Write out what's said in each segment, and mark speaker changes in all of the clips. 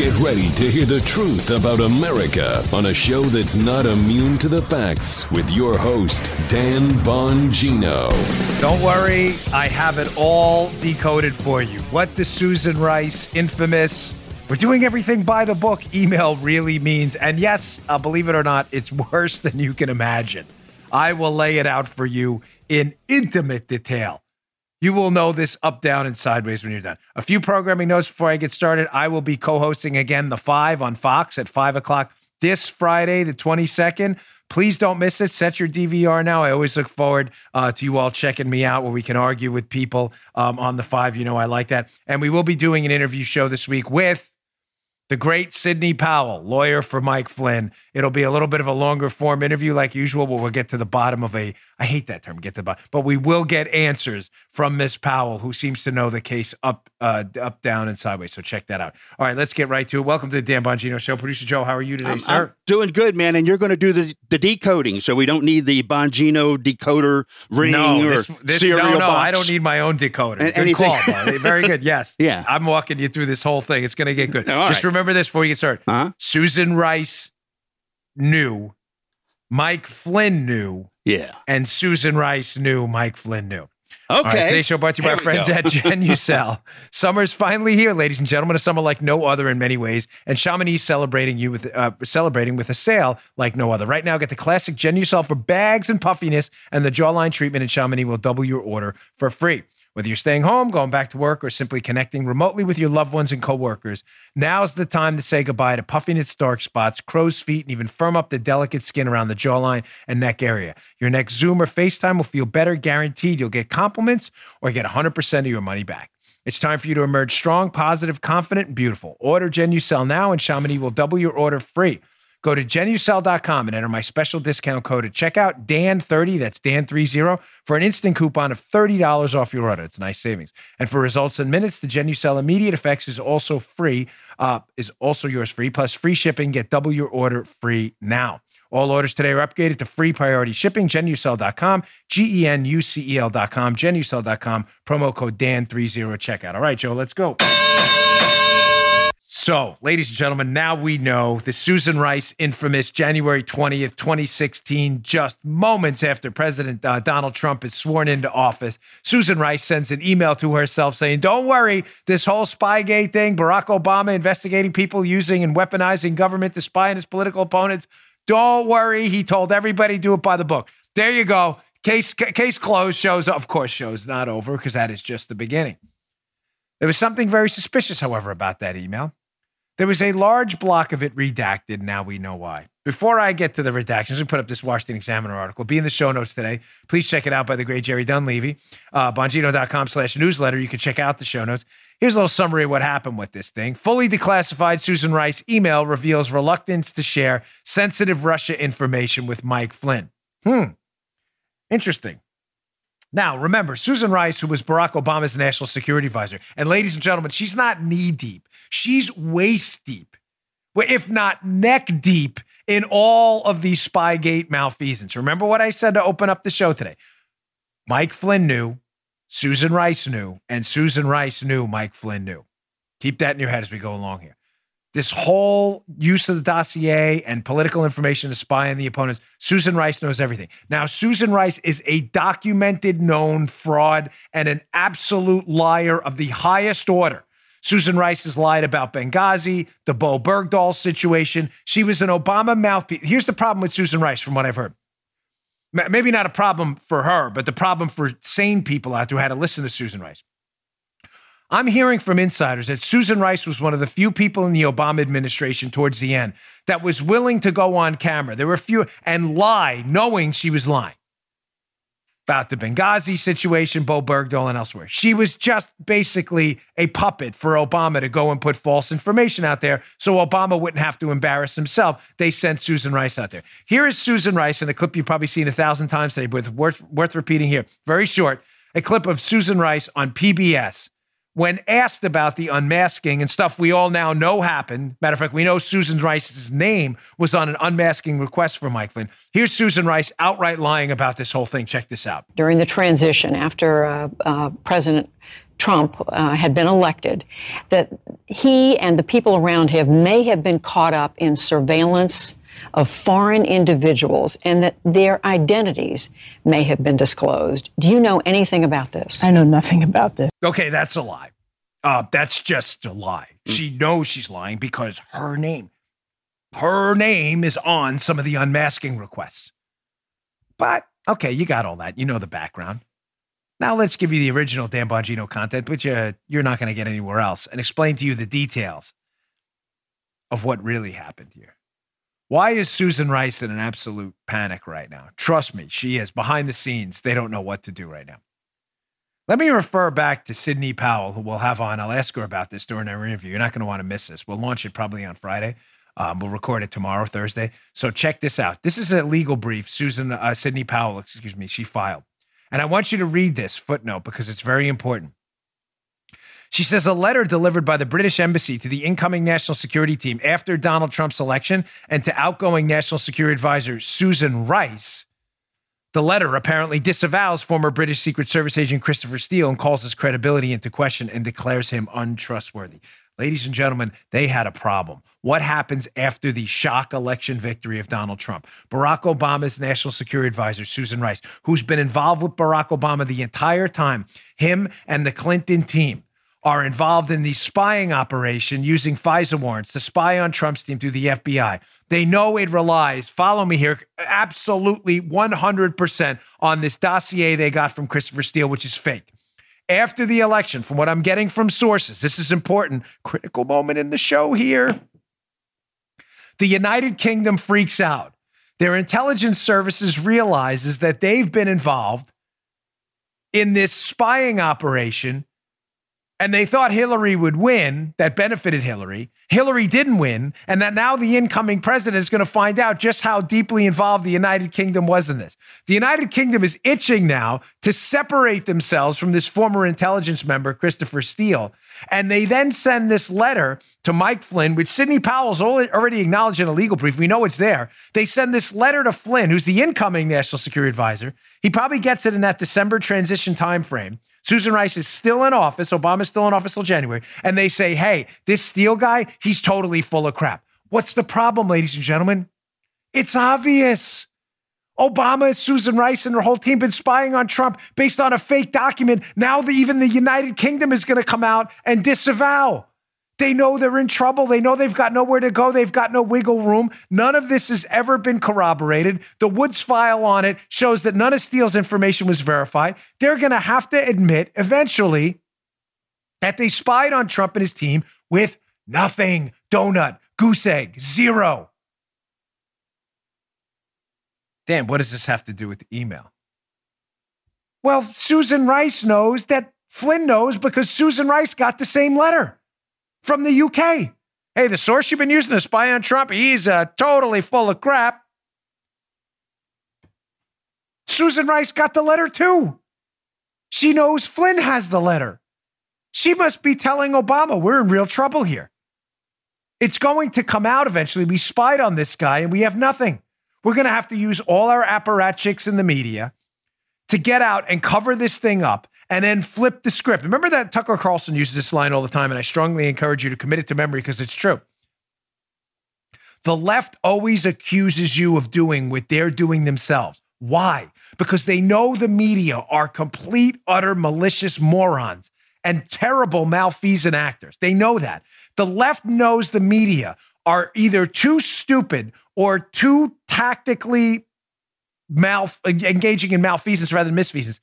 Speaker 1: Get ready to hear the truth about America on a show that's not immune to the facts with your host, Dan Bongino.
Speaker 2: Don't worry, I have it all decoded for you. What the Susan Rice infamous, we're doing everything by the book email really means. And yes, uh, believe it or not, it's worse than you can imagine. I will lay it out for you in intimate detail. You will know this up, down, and sideways when you're done. A few programming notes before I get started. I will be co hosting again the five on Fox at five o'clock this Friday, the 22nd. Please don't miss it. Set your DVR now. I always look forward uh, to you all checking me out where we can argue with people um, on the five. You know, I like that. And we will be doing an interview show this week with the great Sidney Powell, lawyer for Mike Flynn. It'll be a little bit of a longer form interview, like usual, but we'll get to the bottom of a, I hate that term, get to the bottom, but we will get answers from Miss Powell, who seems to know the case up, uh, up, down, and sideways. So check that out. All right, let's get right to it. Welcome to the Dan Bongino Show. Producer Joe, how are you today,
Speaker 3: I'm,
Speaker 2: sir?
Speaker 3: I'm doing good, man. And you're going to do the, the decoding, so we don't need the Bongino decoder ring
Speaker 2: no,
Speaker 3: or
Speaker 2: this, this, no, no,
Speaker 3: box.
Speaker 2: I don't need my own decoder.
Speaker 3: And
Speaker 2: good
Speaker 3: anything-
Speaker 2: call, buddy. Very good. Yes.
Speaker 3: Yeah.
Speaker 2: I'm walking you through this whole thing. It's going to get good.
Speaker 3: All
Speaker 2: Just
Speaker 3: right.
Speaker 2: remember this before you get started.
Speaker 3: Huh?
Speaker 2: Susan Rice knew, Mike Flynn knew,
Speaker 3: Yeah.
Speaker 2: and Susan Rice knew Mike Flynn knew.
Speaker 3: Okay.
Speaker 2: Right, today's show brought to you by our friends
Speaker 3: go.
Speaker 2: at Genucel. Summer's finally here, ladies and gentlemen. A summer like no other in many ways, and Chamonix celebrating you with uh, celebrating with a sale like no other. Right now, get the classic Genucel for bags and puffiness, and the jawline treatment in Chamonix will double your order for free. Whether you're staying home, going back to work, or simply connecting remotely with your loved ones and coworkers, now's the time to say goodbye to puffiness, dark spots, crow's feet, and even firm up the delicate skin around the jawline and neck area. Your next Zoom or FaceTime will feel better, guaranteed. You'll get compliments or get 100% of your money back. It's time for you to emerge strong, positive, confident, and beautiful. Order Genucel now, and Chamonix will double your order free. Go to genucel.com and enter my special discount code at checkout, Dan30, that's Dan30, for an instant coupon of $30 off your order. It's a nice savings. And for results in minutes, the Genucel Immediate Effects is also free, uh, is also yours free, plus free shipping. Get double your order free now. All orders today are upgraded to free priority shipping. Genucel.com, G E N U C E L.com, Genucel.com, promo code Dan30 checkout. All right, Joe, let's go. So, ladies and gentlemen, now we know the Susan Rice infamous January 20th, 2016, just moments after President uh, Donald Trump is sworn into office. Susan Rice sends an email to herself saying, Don't worry, this whole Spygate thing, Barack Obama investigating people using and weaponizing government to spy on his political opponents. Don't worry. He told everybody do it by the book. There you go. Case, case closed. Shows, of course, shows not over because that is just the beginning. There was something very suspicious, however, about that email. There was a large block of it redacted. Now we know why. Before I get to the redactions, we put up this Washington Examiner article. Be in the show notes today. Please check it out by the great Jerry Dunleavy. Uh, Bongino.com slash newsletter. You can check out the show notes. Here's a little summary of what happened with this thing. Fully declassified Susan Rice email reveals reluctance to share sensitive Russia information with Mike Flynn. Hmm. Interesting. Now, remember, Susan Rice, who was Barack Obama's national security advisor, and ladies and gentlemen, she's not knee deep, she's waist deep, if not neck deep, in all of these Spygate malfeasance. Remember what I said to open up the show today? Mike Flynn knew, Susan Rice knew, and Susan Rice knew Mike Flynn knew. Keep that in your head as we go along here. This whole use of the dossier and political information to spy on the opponents, Susan Rice knows everything. Now, Susan Rice is a documented, known fraud and an absolute liar of the highest order. Susan Rice has lied about Benghazi, the Bo Bergdahl situation. She was an Obama mouthpiece. Here's the problem with Susan Rice, from what I've heard. Ma- Maybe not a problem for her, but the problem for sane people out there who had to listen to Susan Rice. I'm hearing from insiders that Susan Rice was one of the few people in the Obama administration towards the end that was willing to go on camera. There were a few and lie, knowing she was lying about the Benghazi situation, Bo Bergdahl, and elsewhere. She was just basically a puppet for Obama to go and put false information out there so Obama wouldn't have to embarrass himself. They sent Susan Rice out there. Here is Susan Rice in a clip you've probably seen a thousand times today, but worth, worth repeating here. Very short. A clip of Susan Rice on PBS when asked about the unmasking and stuff we all now know happened, matter of fact, we know Susan Rice's name was on an unmasking request for Mike Flynn. Here's Susan Rice outright lying about this whole thing. Check this out.
Speaker 4: during the transition after uh, uh, President Trump uh, had been elected, that he and the people around him may have been caught up in surveillance of foreign individuals and that their identities may have been disclosed. Do you know anything about this?
Speaker 5: I know nothing about this.
Speaker 2: Okay, that's a lie. Uh, that's just a lie. She knows she's lying because her name, her name is on some of the unmasking requests. But okay, you got all that. You know the background. Now let's give you the original Dan Bongino content, which uh, you're not going to get anywhere else, and explain to you the details of what really happened here. Why is Susan Rice in an absolute panic right now? Trust me, she is. Behind the scenes, they don't know what to do right now. Let me refer back to Sidney Powell, who we'll have on. I'll ask her about this during our interview. You're not going to want to miss this. We'll launch it probably on Friday. Um, we'll record it tomorrow, Thursday. So check this out. This is a legal brief. Susan uh, Sidney Powell, excuse me, she filed, and I want you to read this footnote because it's very important. She says a letter delivered by the British embassy to the incoming national security team after Donald Trump's election and to outgoing national security advisor Susan Rice. The letter apparently disavows former British Secret Service agent Christopher Steele and calls his credibility into question and declares him untrustworthy. Ladies and gentlemen, they had a problem. What happens after the shock election victory of Donald Trump? Barack Obama's national security advisor, Susan Rice, who's been involved with Barack Obama the entire time, him and the Clinton team are involved in the spying operation using FISA warrants to spy on Trump's team through the FBI. They know it relies, follow me here, absolutely 100% on this dossier they got from Christopher Steele, which is fake. After the election, from what I'm getting from sources, this is important, critical moment in the show here. The United Kingdom freaks out. Their intelligence services realizes that they've been involved in this spying operation and they thought Hillary would win, that benefited Hillary. Hillary didn't win, and that now the incoming president is going to find out just how deeply involved the United Kingdom was in this. The United Kingdom is itching now to separate themselves from this former intelligence member, Christopher Steele. And they then send this letter to Mike Flynn, which Sidney Powell's already acknowledged in a legal brief. We know it's there. They send this letter to Flynn, who's the incoming national security advisor. He probably gets it in that December transition timeframe. Susan Rice is still in office. Obama's still in office till January. And they say, hey, this Steele guy, he's totally full of crap. What's the problem, ladies and gentlemen? It's obvious. Obama, Susan Rice, and her whole team been spying on Trump based on a fake document. Now the, even the United Kingdom is going to come out and disavow. They know they're in trouble. They know they've got nowhere to go. They've got no wiggle room. None of this has ever been corroborated. The Woods file on it shows that none of Steele's information was verified. They're going to have to admit eventually that they spied on Trump and his team with nothing. Donut, goose egg, zero. Dan, what does this have to do with the email? Well, Susan Rice knows that Flynn knows because Susan Rice got the same letter from the UK. Hey, the source you've been using to spy on Trump, he's uh, totally full of crap. Susan Rice got the letter too. She knows Flynn has the letter. She must be telling Obama, we're in real trouble here. It's going to come out eventually. We spied on this guy and we have nothing. We're going to have to use all our apparatchiks in the media to get out and cover this thing up and then flip the script. Remember that Tucker Carlson uses this line all the time, and I strongly encourage you to commit it to memory because it's true. The left always accuses you of doing what they're doing themselves. Why? Because they know the media are complete, utter malicious morons and terrible malfeasant actors. They know that. The left knows the media are either too stupid or too tactically mal- engaging in malfeasance rather than misfeasance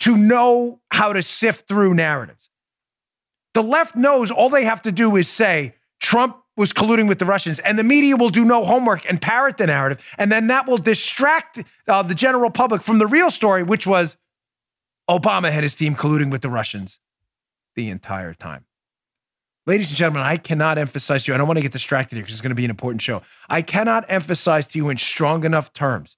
Speaker 2: to know how to sift through narratives. The left knows all they have to do is say Trump was colluding with the Russians, and the media will do no homework and parrot the narrative. And then that will distract uh, the general public from the real story, which was Obama had his team colluding with the Russians the entire time. Ladies and gentlemen, I cannot emphasize to you, I don't want to get distracted here because it's going to be an important show. I cannot emphasize to you in strong enough terms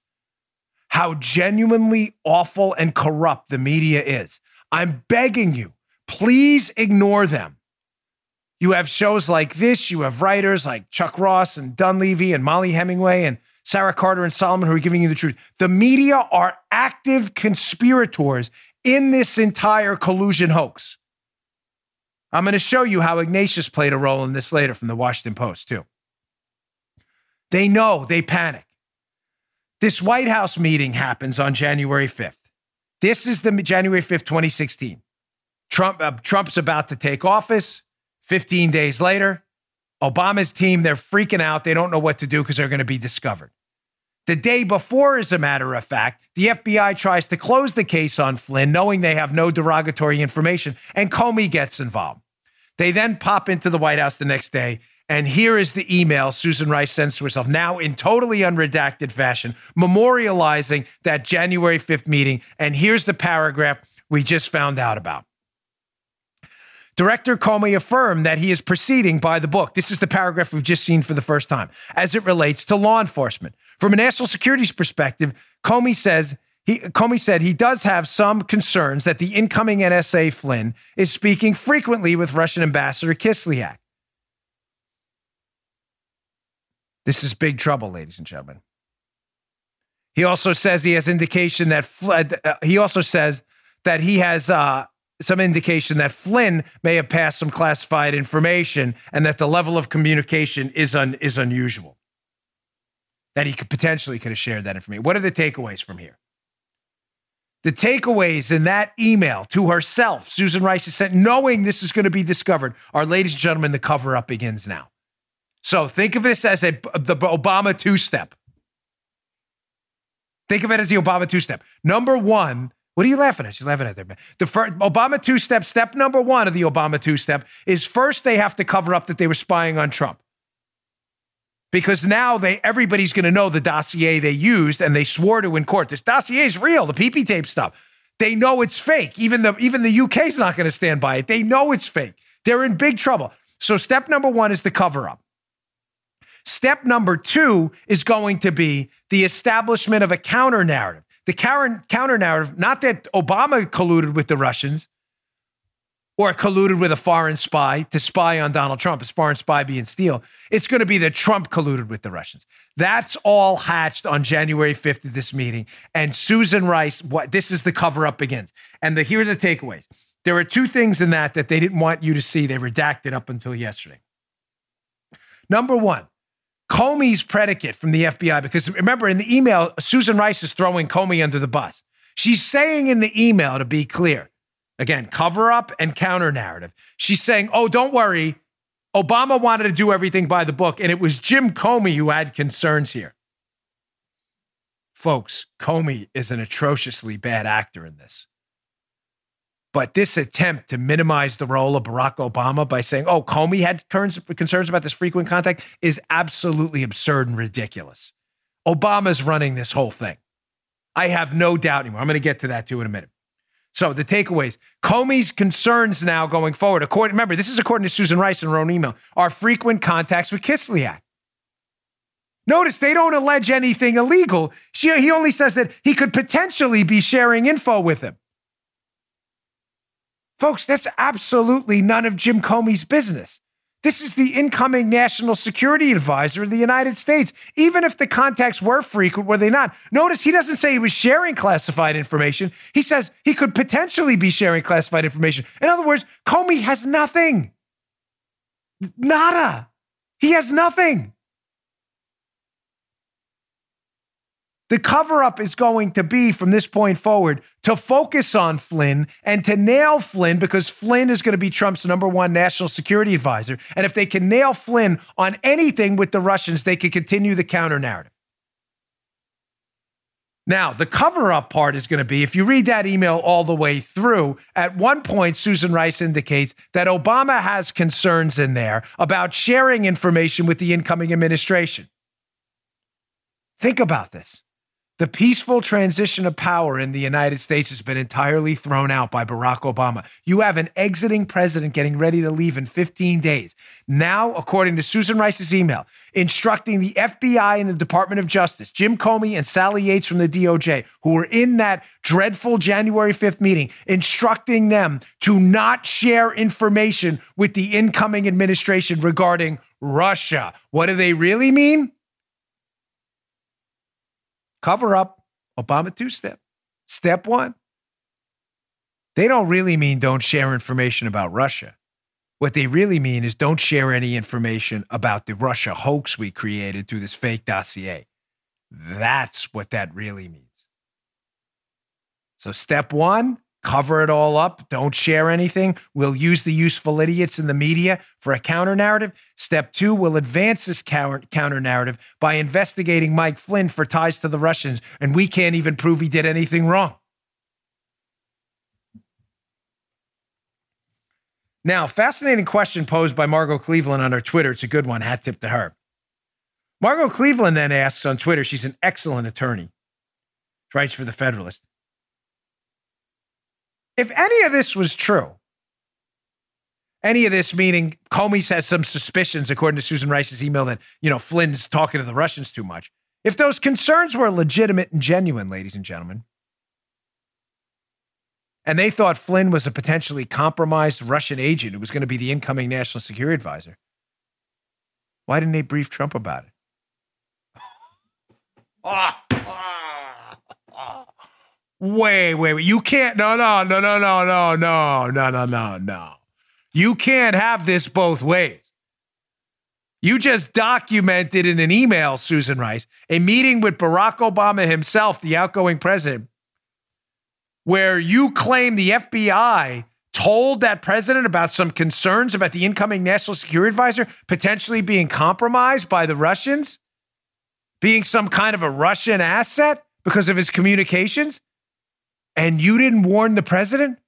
Speaker 2: how genuinely awful and corrupt the media is. I'm begging you, please ignore them. You have shows like this, you have writers like Chuck Ross and Dunleavy and Mollie Hemingway and Sarah Carter and Solomon who are giving you the truth. The media are active conspirators in this entire collusion hoax. I'm going to show you how Ignatius played a role in this later from the Washington Post, too. They know, they panic. This White House meeting happens on January 5th. This is the January 5th, 2016. Trump, uh, Trump's about to take office. 15 days later, Obama's team, they're freaking out. They don't know what to do because they're going to be discovered. The day before, as a matter of fact, the FBI tries to close the case on Flynn, knowing they have no derogatory information, and Comey gets involved. They then pop into the White House the next day, and here is the email Susan Rice sends to herself, now in totally unredacted fashion, memorializing that January 5th meeting. And here's the paragraph we just found out about. Director Comey affirmed that he is proceeding by the book. This is the paragraph we've just seen for the first time as it relates to law enforcement. From a national security's perspective, Comey says he, Comey said he does have some concerns that the incoming NSA Flynn is speaking frequently with Russian Ambassador Kislyak. This is big trouble, ladies and gentlemen. He also says he has indication that uh, he also says that he has uh, some indication that Flynn may have passed some classified information and that the level of communication is un, is unusual. That he could potentially could have shared that information. What are the takeaways from here? The takeaways in that email to herself, Susan Rice has sent, knowing this is going to be discovered, are, ladies and gentlemen, the cover up begins now. So think of this as a the Obama two step. Think of it as the Obama two step. Number one, what are you laughing at? She's laughing at there, man. The first Obama two step, step number one of the Obama two step is first they have to cover up that they were spying on Trump. Because now they everybody's going to know the dossier they used and they swore to in court. This dossier is real, the PP tape stuff. They know it's fake. Even the even the UK's not going to stand by it. They know it's fake. They're in big trouble. So step number 1 is the cover up. Step number 2 is going to be the establishment of a counter narrative. The counter narrative, not that Obama colluded with the Russians or colluded with a foreign spy to spy on Donald Trump, his foreign spy being Steele. It's going to be that Trump colluded with the Russians. That's all hatched on January 5th of this meeting. And Susan Rice, what this is the cover up begins. And the, here are the takeaways. There are two things in that that they didn't want you to see. They redacted up until yesterday. Number one, Comey's predicate from the FBI, because remember in the email, Susan Rice is throwing Comey under the bus. She's saying in the email, to be clear, again, cover up and counter narrative. She's saying, oh, don't worry. Obama wanted to do everything by the book, and it was Jim Comey who had concerns here. Folks, Comey is an atrociously bad actor in this. But this attempt to minimize the role of Barack Obama by saying, oh, Comey had concerns about this frequent contact is absolutely absurd and ridiculous. Obama's running this whole thing. I have no doubt anymore. I'm going to get to that too in a minute. So the takeaways: Comey's concerns now going forward, according remember, this is according to Susan Rice in her own email, are frequent contacts with Kislyak. Notice they don't allege anything illegal. She, he only says that he could potentially be sharing info with him. Folks, that's absolutely none of Jim Comey's business. This is the incoming national security advisor of the United States. Even if the contacts were frequent, were they not? Notice he doesn't say he was sharing classified information. He says he could potentially be sharing classified information. In other words, Comey has nothing. Nada. He has nothing. The cover up is going to be from this point forward to focus on Flynn and to nail Flynn because Flynn is going to be Trump's number one national security advisor. And if they can nail Flynn on anything with the Russians, they can continue the counter narrative. Now, the cover up part is going to be if you read that email all the way through, at one point, Susan Rice indicates that Obama has concerns in there about sharing information with the incoming administration. Think about this. The peaceful transition of power in the United States has been entirely thrown out by Barack Obama. You have an exiting president getting ready to leave in 15 days. Now, according to Susan Rice's email, instructing the FBI and the Department of Justice, Jim Comey and Sally Yates from the DOJ, who were in that dreadful January 5th meeting, instructing them to not share information with the incoming administration regarding Russia. What do they really mean? Cover up Obama two step. Step one. They don't really mean don't share information about Russia. What they really mean is don't share any information about the Russia hoax we created through this fake dossier. That's what that really means. So, step one, cover it all up. Don't share anything. We'll use the useful idiots in the media for a counter narrative. Step two, we'll advance this counter narrative by investigating Mike Flynn for ties to the Russians, and we can't even prove he did anything wrong. Now, fascinating question posed by Margot Cleveland on her Twitter. It's a good one. Hat tip to her. Margot Cleveland then asks on Twitter, she's an excellent attorney, writes for the Federalist. If any of this was true, any of this meaning Comey has some suspicions, according to Susan Rice's email, that, you know, Flynn's talking to the Russians too much. If those concerns were legitimate and genuine, ladies and gentlemen, and they thought Flynn was a potentially compromised Russian agent who was going to be the incoming national security advisor. Why didn't they brief Trump about it? Ah! Wait, wait, wait. You can't. No, no, no, no, no, no, no, no, no, no, no. You can't have this both ways. You just documented in an email, Susan Rice, a meeting with Barack Obama himself, the outgoing president, where you claim the FBI told that president about some concerns about the incoming national security advisor potentially being compromised by the Russians, being some kind of a Russian asset because of his communications, and you didn't warn the president?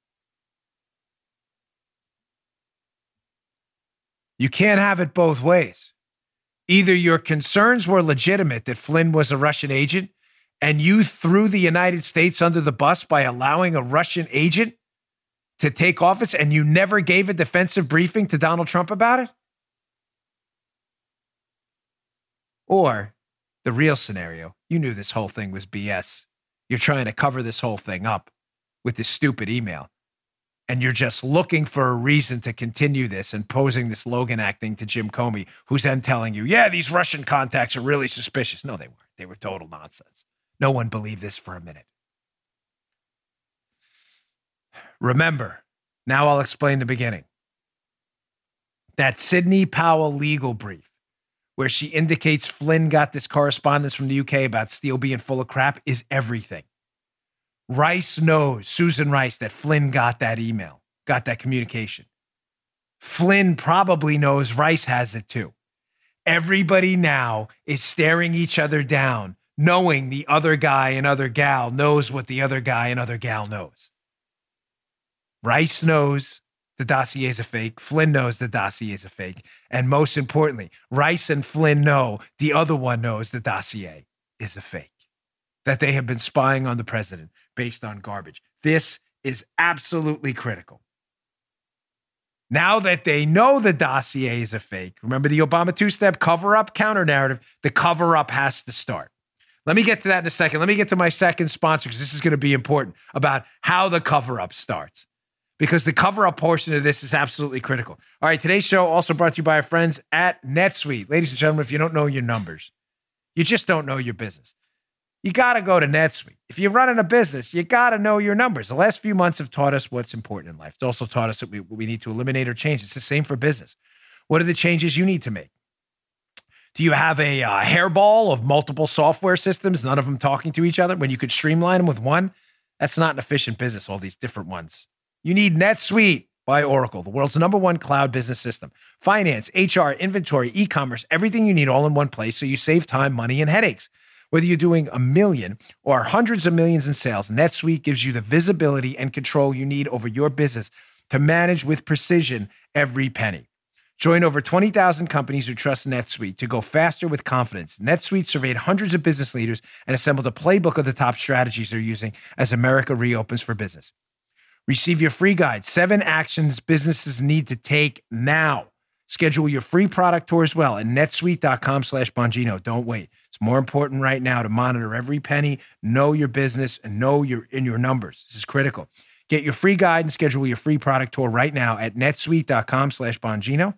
Speaker 2: You can't have it both ways. Either your concerns were legitimate that Flynn was a Russian agent and you threw the United States under the bus by allowing a Russian agent to take office and you never gave a defensive briefing to Donald Trump about it? Or the real scenario, you knew this whole thing was BS. You're trying to cover this whole thing up with this stupid email. And you're just looking for a reason to continue this and posing this Logan acting to Jim Comey, who's then telling you, yeah, these Russian contacts are really suspicious. No, they weren't. They were total nonsense. No one believed this for a minute. Remember, now I'll explain the beginning. That Sidney Powell legal brief, where she indicates Flynn got this correspondence from the UK about Steele being full of crap, is everything. Rice knows, Susan Rice, that Flynn got that email, got that communication. Flynn probably knows Rice has it too. Everybody now is staring each other down knowing the other guy and other gal knows what the other guy and other gal knows. Rice knows the dossier is a fake. Flynn knows the dossier is a fake. And most importantly, Rice and Flynn know the other one knows the dossier is a fake, that they have been spying on the president based on garbage. This is absolutely critical. Now that they know the dossier is a fake, remember the Obama two step cover up counter narrative, the cover up has to start. Let me get to that in a second. Let me get to my second sponsor because this is going to be important about how the cover up starts. Because the cover up portion of this is absolutely critical. All right, today's show also brought to you by our friends at NetSuite. Ladies and gentlemen, if you don't know your numbers, you just don't know your business. You got to go to NetSuite. If you're running a business, you got to know your numbers. The last few months have taught us what's important in life. It's also taught us that we, we need to eliminate or change. It's the same for business. What are the changes you need to make? Do you have a uh, hairball of multiple software systems, none of them talking to each other when you could streamline them with one? That's not an efficient business, all these different ones. You need NetSuite by Oracle, the world's number one cloud business system. Finance, HR, inventory, e commerce, everything you need all in one place so you save time, money, and headaches. Whether you're doing a million or hundreds of millions in sales, NetSuite gives you the visibility and control you need over your business to manage with precision every penny. Join over 20,000 companies who trust NetSuite to go faster with confidence. NetSuite surveyed hundreds of business leaders and assembled a playbook of the top strategies they're using as America reopens for business. Receive your free guide, seven actions businesses need to take now. Schedule your free product tour as well at netsuite.com slash Bongino. Don't wait. It's more important right now to monitor every penny, know your business, and know your in your numbers. This is critical. Get your free guide and schedule your free product tour right now at netsuite.com slash Bongino.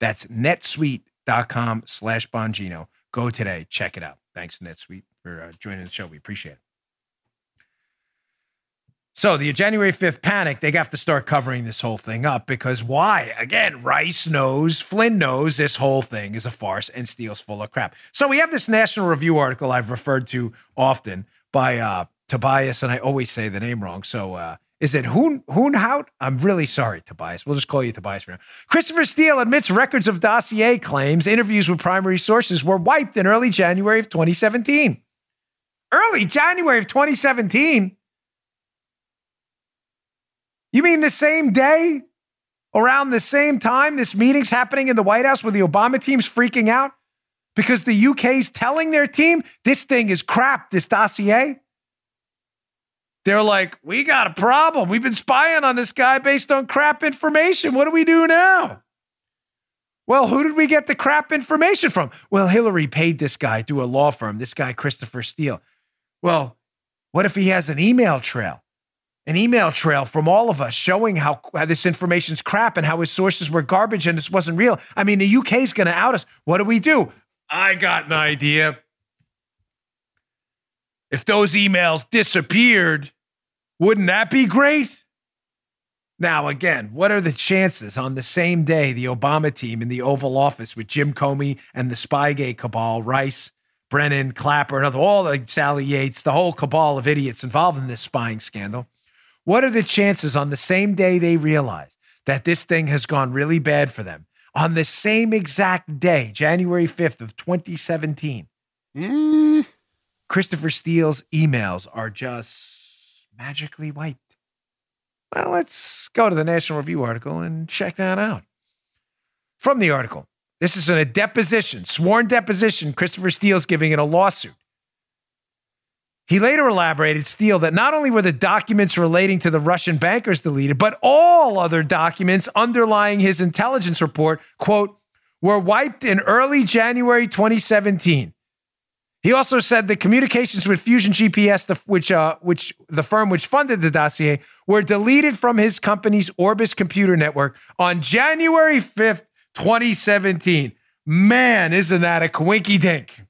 Speaker 2: That's netsuite.com slash Bongino. Go today. Check it out. Thanks, NetSuite, for uh, joining the show. We appreciate it. So the January 5th panic, they have to start covering this whole thing up because why? Again, Rice knows, Flynn knows this whole thing is a farce and Steele's full of crap. So we have this National Review article I've referred to often by uh, Tobias, and I always say the name wrong. So uh, is it Hoon Hoonhout? I'm really sorry, Tobias. We'll just call you Tobias for now. Christopher Steele admits records of dossier claims, interviews with primary sources were wiped in early January of 2017. Early January of 2017. You mean the same day? Around the same time, this meeting's happening in the White House where the Obama team's freaking out because the UK's telling their team this thing is crap, this dossier. They're like, we got a problem. We've been spying on this guy based on crap information. What do we do now? Well, who did we get the crap information from? Well, Hillary paid this guy through a law firm, this guy, Christopher Steele. Well, what if he has an email trail? An email trail from all of us showing how, how this information's crap and how his sources were garbage and this wasn't real. I mean, the UK's going to out us. What do we do? I got an idea. If those emails disappeared, wouldn't that be great? Now, again, what are the chances on the same day the Obama team in the Oval Office with Jim Comey and the Spygate cabal, Rice, Brennan, Clapper, and all the Sally Yates, the whole cabal of idiots involved in this spying scandal? What are the chances on the same day they realize that this thing has gone really bad for them? On the same exact day, January 5th of 2017, mm. Christopher Steele's emails are just magically wiped. Well, let's go to the National Review article and check that out. From the article, this is in a deposition, sworn deposition, Christopher Steele's giving in a lawsuit. He later elaborated, Steele, that not only were the documents relating to the Russian bankers deleted, but all other documents underlying his intelligence report, quote, were wiped in early January 2017. He also said the communications with Fusion GPS, the, which, uh, which the firm which funded the dossier, were deleted from his company's Orbis computer network on January 5th, 2017. Man, isn't that a quinky dink?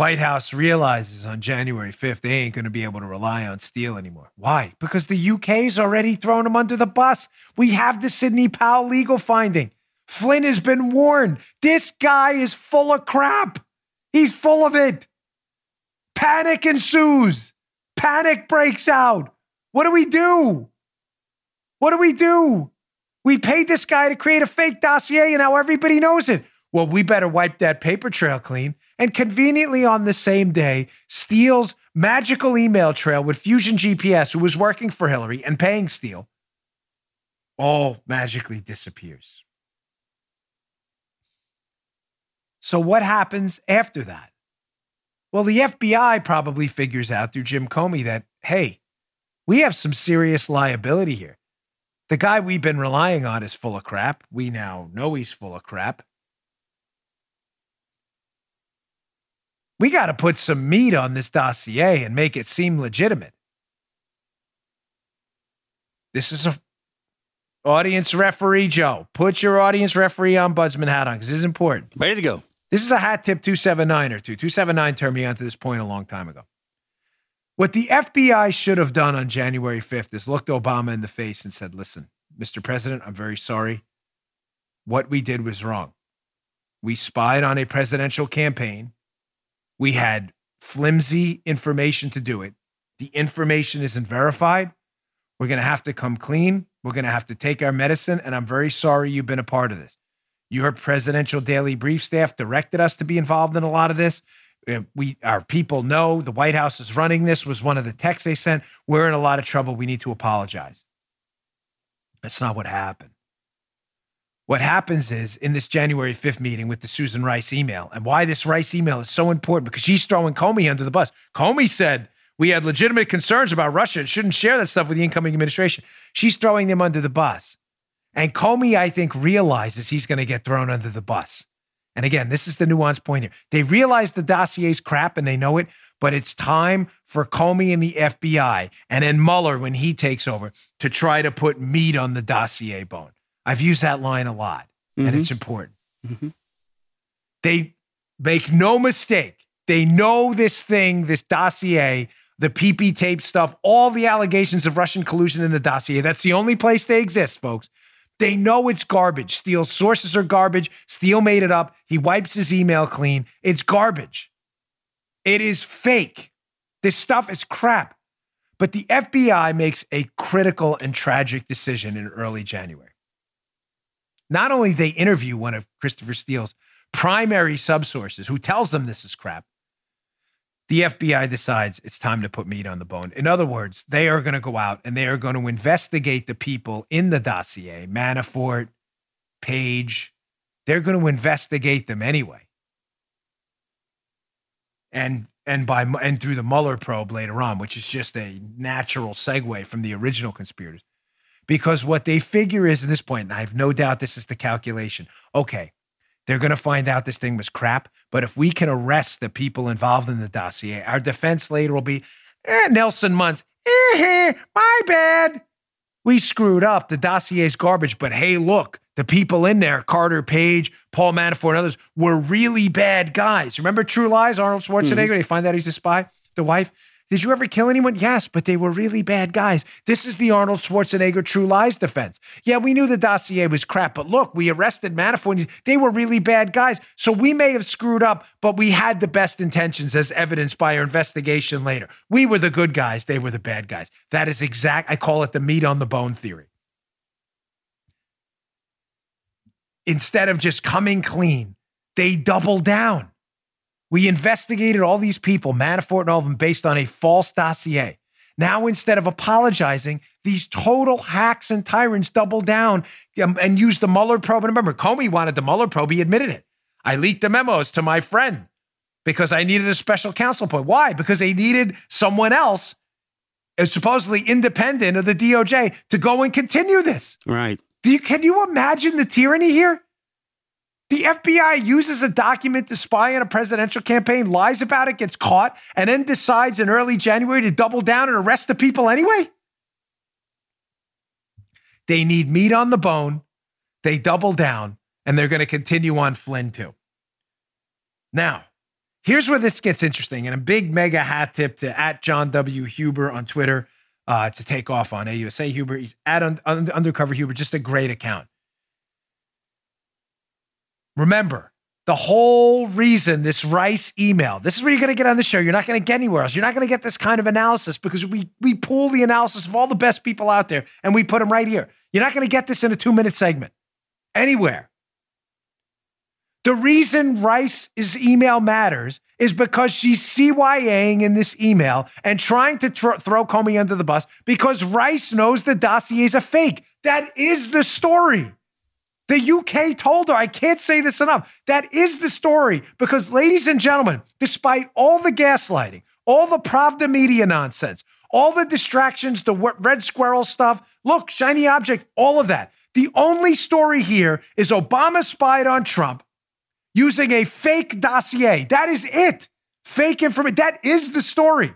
Speaker 2: White House realizes on January 5th they ain't going to be able to rely on Steele anymore. Why? Because the UK's already thrown him under the bus. We have the Sidney Powell legal finding. Flynn has been warned. This guy is full of crap. He's full of it. Panic ensues. Panic breaks out. What do we do? What do we do? We paid this guy to create a fake dossier and now everybody knows it. Well, we better wipe that paper trail clean and conveniently on the same day, Steele's magical email trail with Fusion GPS, who was working for Hillary and paying Steele, all magically disappears. So, what happens after that? Well, the FBI probably figures out through Jim Comey that, hey, we have some serious liability here. The guy we've been relying on is full of crap. We now know he's full of crap. We got to put some meat on this dossier and make it seem legitimate. This is a audience referee, Joe. Put your audience referee ombudsman hat on because this is important.
Speaker 3: Ready to go.
Speaker 2: This is a hat tip 279 or two. 279 turned me on to this point a long time ago. What the FBI should have done on January 5th is looked Obama in the face and said, listen, Mr. President, I'm very sorry. What we did was wrong. We spied on a presidential campaign. We had flimsy information to do it. The information isn't verified. We're going to have to come clean. We're going to have to take our medicine. And I'm very sorry you've been a part of this. Your presidential daily brief staff directed us to be involved in a lot of this. Uh, we, our people know the White House is running this, was one of the texts they sent. We're in a lot of trouble. We need to apologize. That's not what happened. What happens is in this January 5th meeting with the Susan Rice email, and why this Rice email is so important because she's throwing Comey under the bus. Comey said we had legitimate concerns about Russia and shouldn't share that stuff with the incoming administration. She's throwing them under the bus. And Comey, I think, realizes he's going to get thrown under the bus. And again, this is the nuance point here. They realize the dossier's crap and they know it, but it's time for Comey and the FBI and then Mueller when he takes over to try to put meat on the dossier bone. I've used that line a lot, mm-hmm. and it's important. Mm-hmm. They make no mistake. They know this thing, this dossier, the PP tape stuff, all the allegations of Russian collusion in the dossier. That's the only place they exist, folks. They know it's garbage. Steele's sources are garbage. Steele made it up. He wipes his email clean. It's garbage. It is fake. This stuff is crap. But the FBI makes a critical and tragic decision in early January. Not only they interview one of Christopher Steele's primary subsources who tells them this is crap, the FBI decides it's time to put meat on the bone. In other words, they are going to go out and they are going to investigate the people in the dossier, Manafort, Page. They're going to investigate them anyway. And and by and through the Mueller probe later on, which is just a natural segue from the original conspirators. Because what they figure is at this point, and I have no doubt this is the calculation. Okay, they're going to find out this thing was crap. But if we can arrest the people involved in the dossier, our defense later will be eh, Nelson Muntz. Eh, my bad. We screwed up. The dossier's garbage. But hey, look, the people in there, Carter Page, Paul Manafort, and others, were really bad guys. Remember True Lies, Arnold Schwarzenegger? Mm-hmm. They find out he's a spy, the wife. Did you ever kill anyone? Yes, but they were really bad guys. This is the Arnold Schwarzenegger True Lies defense. Yeah, we knew the dossier was crap, but look, we arrested Manafort. They were really bad guys. So we may have screwed up, but we had the best intentions as evidenced by our investigation later. We were the good guys. They were the bad guys. That is exact. I call it the meat on the bone theory. Instead of just coming clean, they double down. We investigated all these people, Manafort and all of them, based on a false dossier. Now, instead of apologizing, these total hacks and tyrants double down um, and use the Mueller probe. And remember, Comey wanted the Mueller probe. He admitted it. I leaked the memos to my friend because I needed a special counsel point. Why? Because they needed someone else, uh, supposedly independent of the DOJ, to go and continue this.
Speaker 3: Right.
Speaker 2: You, can you imagine the tyranny here? The FBI uses a document to spy on a presidential campaign, lies about it, gets caught, and then decides in early January to double down and arrest the people anyway? They need meat on the bone. They double down, and they're going to continue on Flynn too. Now, here's where this gets interesting, and a big mega hat tip to at John W. Huber on Twitter uh, to take off on AUSA Huber. He's at un- Undercover Huber, just a great account. Remember, the whole reason this Rice email, this is where you're going to get on the show. You're not going to get anywhere else. You're not going to get this kind of analysis because we we pull the analysis of all the best people out there and we put them right here. You're not going to get this in a two minute segment anywhere. The reason Rice's email matters is because she's CYAing in this email and trying to tr- throw Comey under the bus because Rice knows the dossier is a fake. That is the story. The UK told her, I can't say this enough. That is the story. Because, ladies and gentlemen, despite all the gaslighting, all the Pravda media nonsense, all the distractions, the red squirrel stuff, look, shiny object, all of that. The only story here is Obama spied on Trump using a fake dossier. That is it. Fake information. That is the story.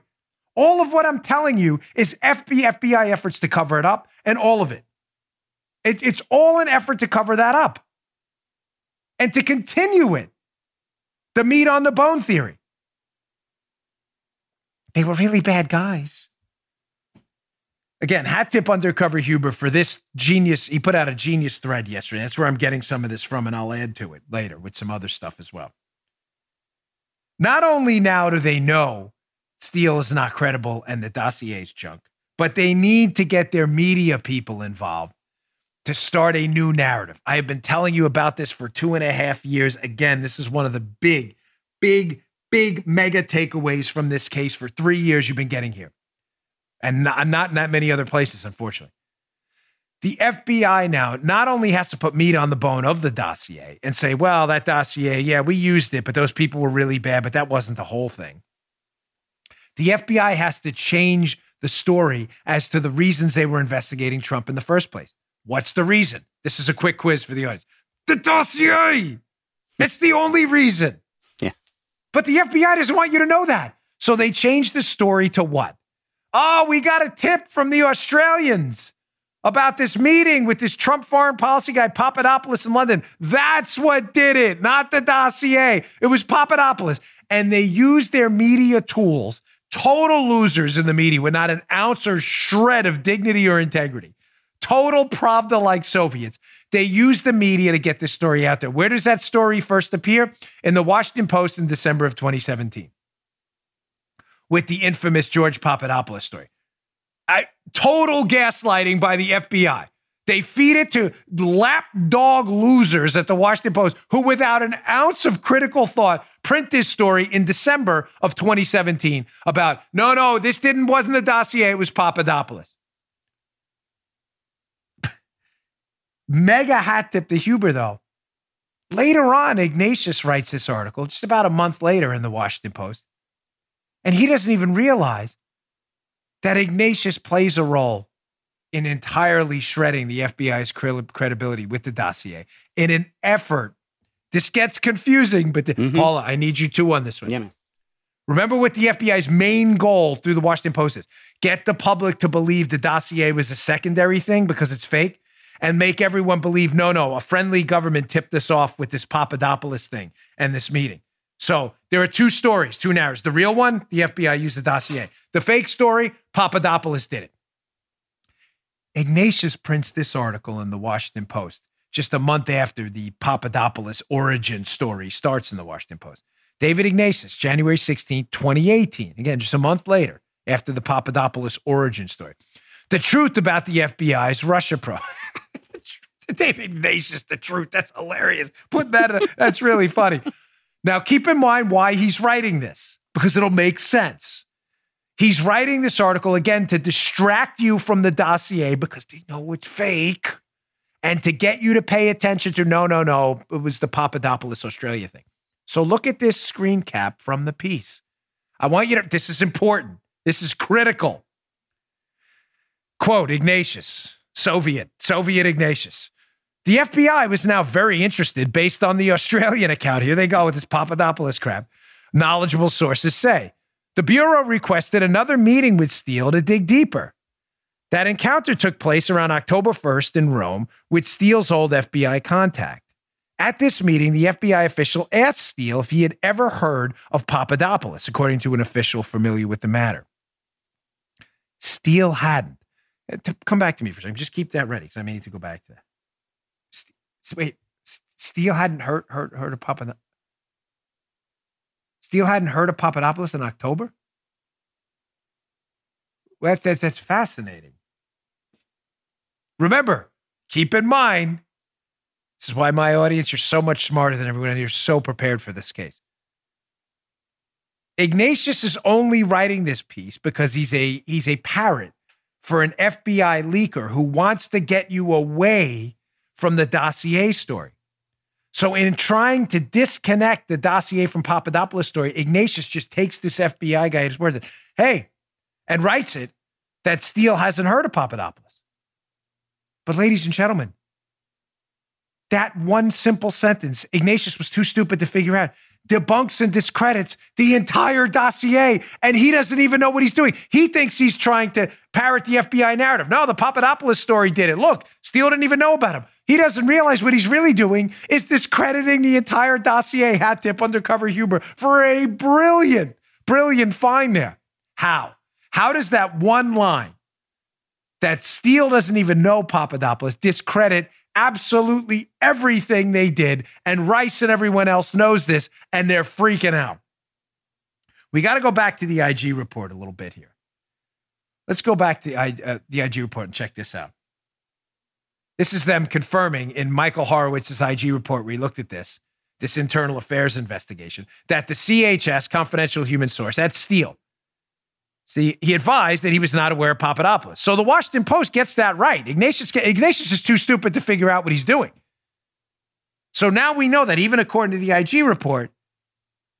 Speaker 2: All of what I'm telling you is FBI efforts to cover it up and all of it. It, it's all an effort to cover that up and to continue it. The meat on the bone theory. They were really bad guys. Again, hat tip undercover Huber for this genius. He put out a genius thread yesterday. That's where I'm getting some of this from, and I'll add to it later with some other stuff as well. Not only now do they know Steele is not credible and the dossier is junk, but they need to get their media people involved to start a new narrative. I have been telling you about this for two and a half years. Again, this is one of the big, big, big mega takeaways from this case for three years you've been getting here. And not, not in that many other places, unfortunately. The FBI now not only has to put meat on the bone of the dossier and say, well, that dossier, yeah, we used it, but those people were really bad, but that wasn't the whole thing. The FBI has to change the story as to the reasons they were investigating Trump in the first place. What's the reason? This is a quick quiz for the audience. The dossier. It's the only reason.
Speaker 3: Yeah.
Speaker 2: But the FBI doesn't want you to know that. So they changed the story to what? Oh, we got a tip from the Australians. about this meeting with this Trump foreign policy guy, Papadopoulos in London. That's what did it, not the dossier. It was Papadopoulos. And they used their media tools, total losers in the media with not an ounce or shred of dignity or integrity. Total Pravda like Soviets. They use the media to get this story out there. Where does that story first appear? In the Washington Post in December of 2017 with the infamous George Papadopoulos story. I, total gaslighting by the FBI. They feed it to lapdog losers at the Washington Post who, without an ounce of critical thought, print this story in December of 2017 about no, no, this didn't wasn't a dossier, it was Papadopoulos. Mega hat tip to Huber, though. Later on, Ignatius writes this article just about a month later in the Washington Post, and he doesn't even realize that Ignatius plays a role in entirely shredding the FBI's credibility with the dossier in an effort. This gets confusing, but the, mm-hmm. Paula, I need you two on this one.
Speaker 3: Yeah,
Speaker 2: Remember what the FBI's main goal through the Washington Post is get the public to believe the dossier was a secondary thing because it's fake and make everyone believe no, no, a friendly government tipped this off with this Papadopoulos thing and this meeting. So there are two stories, two narratives. The real one, the FBI used the dossier. The fake story, Papadopoulos did it. Ignatius prints this article in the Washington Post just a month after the Papadopoulos origin story starts in the Washington Post. David Ignatius, January 16, 2018. Again, just a month later after the Papadopoulos origin story. The truth about the FBI's Russia probe. David Ignatius, the truth. That's hilarious. Put that in, that's really funny. Now, keep in mind why he's writing this, because it'll make sense. He's writing this article again to distract you from the dossier because they know it's fake and to get you to pay attention to no, no, no, it was the Papadopoulos Australia thing. So look at this screen cap from the piece. I want you to, this is important. This is critical. Quote Ignatius, Soviet, Soviet Ignatius. The FBI was now very interested based on the Australian account. Here they go with this Papadopoulos crap. Knowledgeable sources say the Bureau requested another meeting with Steele to dig deeper. That encounter took place around October 1st in Rome with Steele's old FBI contact. At this meeting, the FBI official asked Steele if he had ever heard of Papadopoulos, according to an official familiar with the matter. Steele hadn't. Uh, come back to me for a second. Just keep that ready because I may need to go back to that. Wait, Steele hadn't heard heard heard of Papadopoulos. Steele hadn't heard of Papadopoulos in October. Well, that's, that's that's fascinating. Remember, keep in mind, this is why my audience, you're so much smarter than everyone, you're so prepared for this case. Ignatius is only writing this piece because he's a he's a parrot for an FBI leaker who wants to get you away from the dossier story. So, in trying to disconnect the dossier from Papadopoulos' story, Ignatius just takes this FBI guy at his word that, hey, and writes it that Steele hasn't heard of Papadopoulos. But, ladies and gentlemen, that one simple sentence, Ignatius was too stupid to figure out debunks and discredits the entire dossier, and he doesn't even know what he's doing. He thinks he's trying to parrot the FBI narrative. No, the Papadopoulos story did it. Look, Steele didn't even know about him. He doesn't realize what he's really doing is discrediting the entire dossier hat tip undercover Huber for a brilliant, brilliant find there. How? How does that one line that Steele doesn't even know Papadopoulos discredit absolutely everything they did. And Rice and everyone else knows this, and they're freaking out. We got to go back to the IG report a little bit here. Let's go back to the, uh, the IG report and check this out. This is them confirming in Michael Horowitz's IG report he looked at this, this internal affairs investigation, that the CHS, confidential human source, that's Steele, See, he advised that he was not aware of Papadopoulos. So the Washington Post gets that right. Ignatius, Ignatius is too stupid to figure out what he's doing. So now we know that even according to the IG report,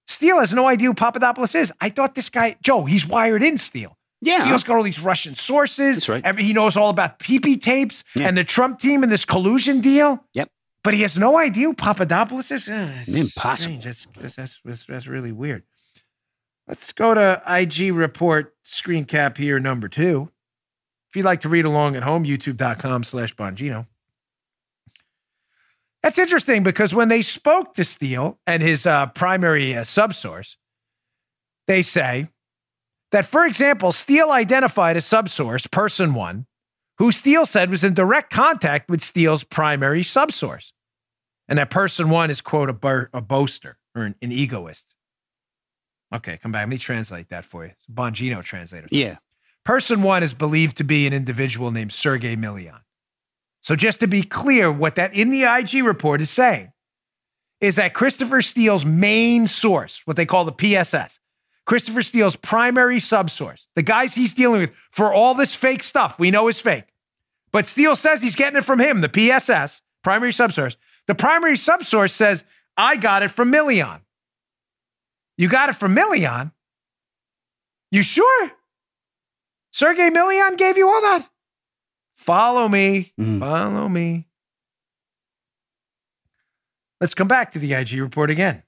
Speaker 2: Steele has no idea who Papadopoulos is. I thought this guy, Joe, he's wired in Steele.
Speaker 3: Yeah.
Speaker 2: Steele's got all these Russian sources.
Speaker 3: That's right.
Speaker 2: Every, he knows all about PP tapes
Speaker 3: Yeah.
Speaker 2: and the Trump team and this collusion deal.
Speaker 3: Yep.
Speaker 2: But he has no idea who Papadopoulos is. Uh, it's
Speaker 3: Impossible.
Speaker 2: That's, that's, that's, that's really weird. Let's go to IG report screen cap here, number two. If you'd like to read along at home, youtube.com slash Bongino. That's interesting because when they spoke to Steele and his uh, primary uh, subsource, they say that, for example, Steele identified a subsource, person one, who Steele said was in direct contact with Steele's primary subsource. And that person one is, quote, a, a boaster or an, an, egoist. Okay, come back. Let me translate that for you. It's Bongino translator.
Speaker 3: Yeah.
Speaker 2: Person one is believed to be an individual named Sergey Milian. So just to be clear, what that in the IG report is saying is that Christopher Steele's main source, what they call the PSS, Christopher Steele's primary subsource, the guys he's dealing with for all this fake stuff we know is fake. But Steele says he's getting it from him, the PSS, primary subsource. The primary subsource says, I got it from Milian. You got it from Milian? You sure? Sergey Milian gave you all that? Follow me. Mm. Follow me. Let's come back to the IG report again.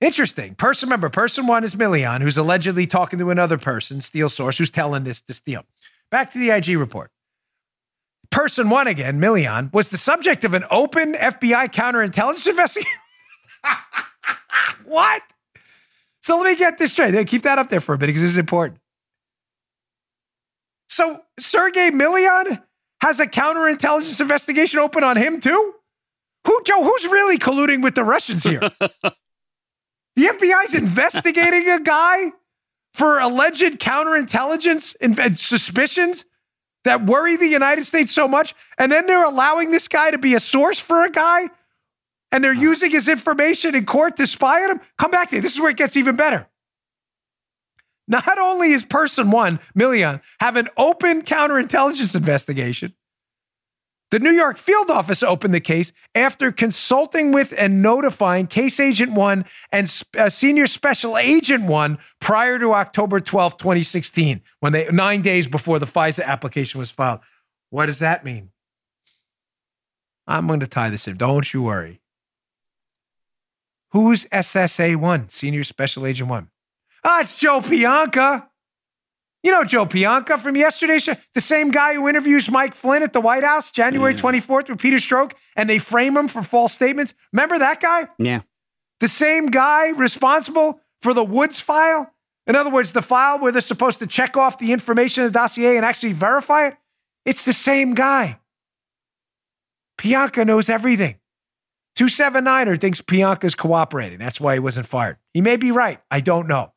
Speaker 2: Interesting. Person member, person one is Milian, who's allegedly talking to another person, Steele source, who's telling this to Steele. Back to the IG report. Person one again, Milian, was the subject of an open FBI counterintelligence investigation. what? So let me get this straight. Keep that up there for a minute because this is important. So Sergey Milian has a counterintelligence investigation open on him too? Who, Joe, who's really colluding with the Russians here? the FBI's investigating a guy for alleged counterintelligence and suspicions that worry the United States so much. And then they're allowing this guy to be a source for a guy and they're using his information in court to spy on him. Come back there. This is where it gets even better. Not only is person one, Milian, have an open counterintelligence investigation, the New York field office opened the case after consulting with and notifying Case Agent 1 and uh, Senior Special Agent 1 prior to October 12, 2016, when they 9 days before the FISA application was filed. What does that mean? I'm going to tie this in. Don't you worry. Who's SSA 1, Senior Special Agent 1? Ah, it's Joe Pientka. You know Joe Pientka from yesterday's show, the same guy who interviews Mike Flynn at the White House January 24th with Peter Strzok, and they frame him for false statements. Remember that guy?
Speaker 3: Yeah.
Speaker 2: The same guy responsible for the Woods file? In other words, the file where they're supposed to check off the information in the dossier and actually verify it? It's the same guy. Pientka knows everything. 279er thinks Pientka's cooperating. That's why he wasn't fired. He may be right. I don't know.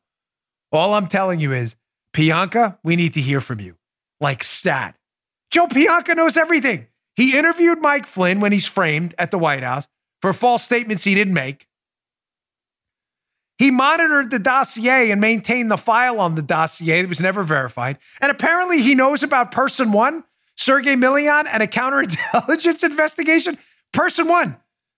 Speaker 2: All I'm telling you is, Pientka, we need to hear from you. Like stat. Joe Pientka knows everything. He interviewed Mike Flynn when he's framed at the White House for false statements he didn't make. He monitored the dossier and maintained the file on the dossier that was never verified. And apparently he knows about person one, Sergey Milian, and a counterintelligence investigation. Person one,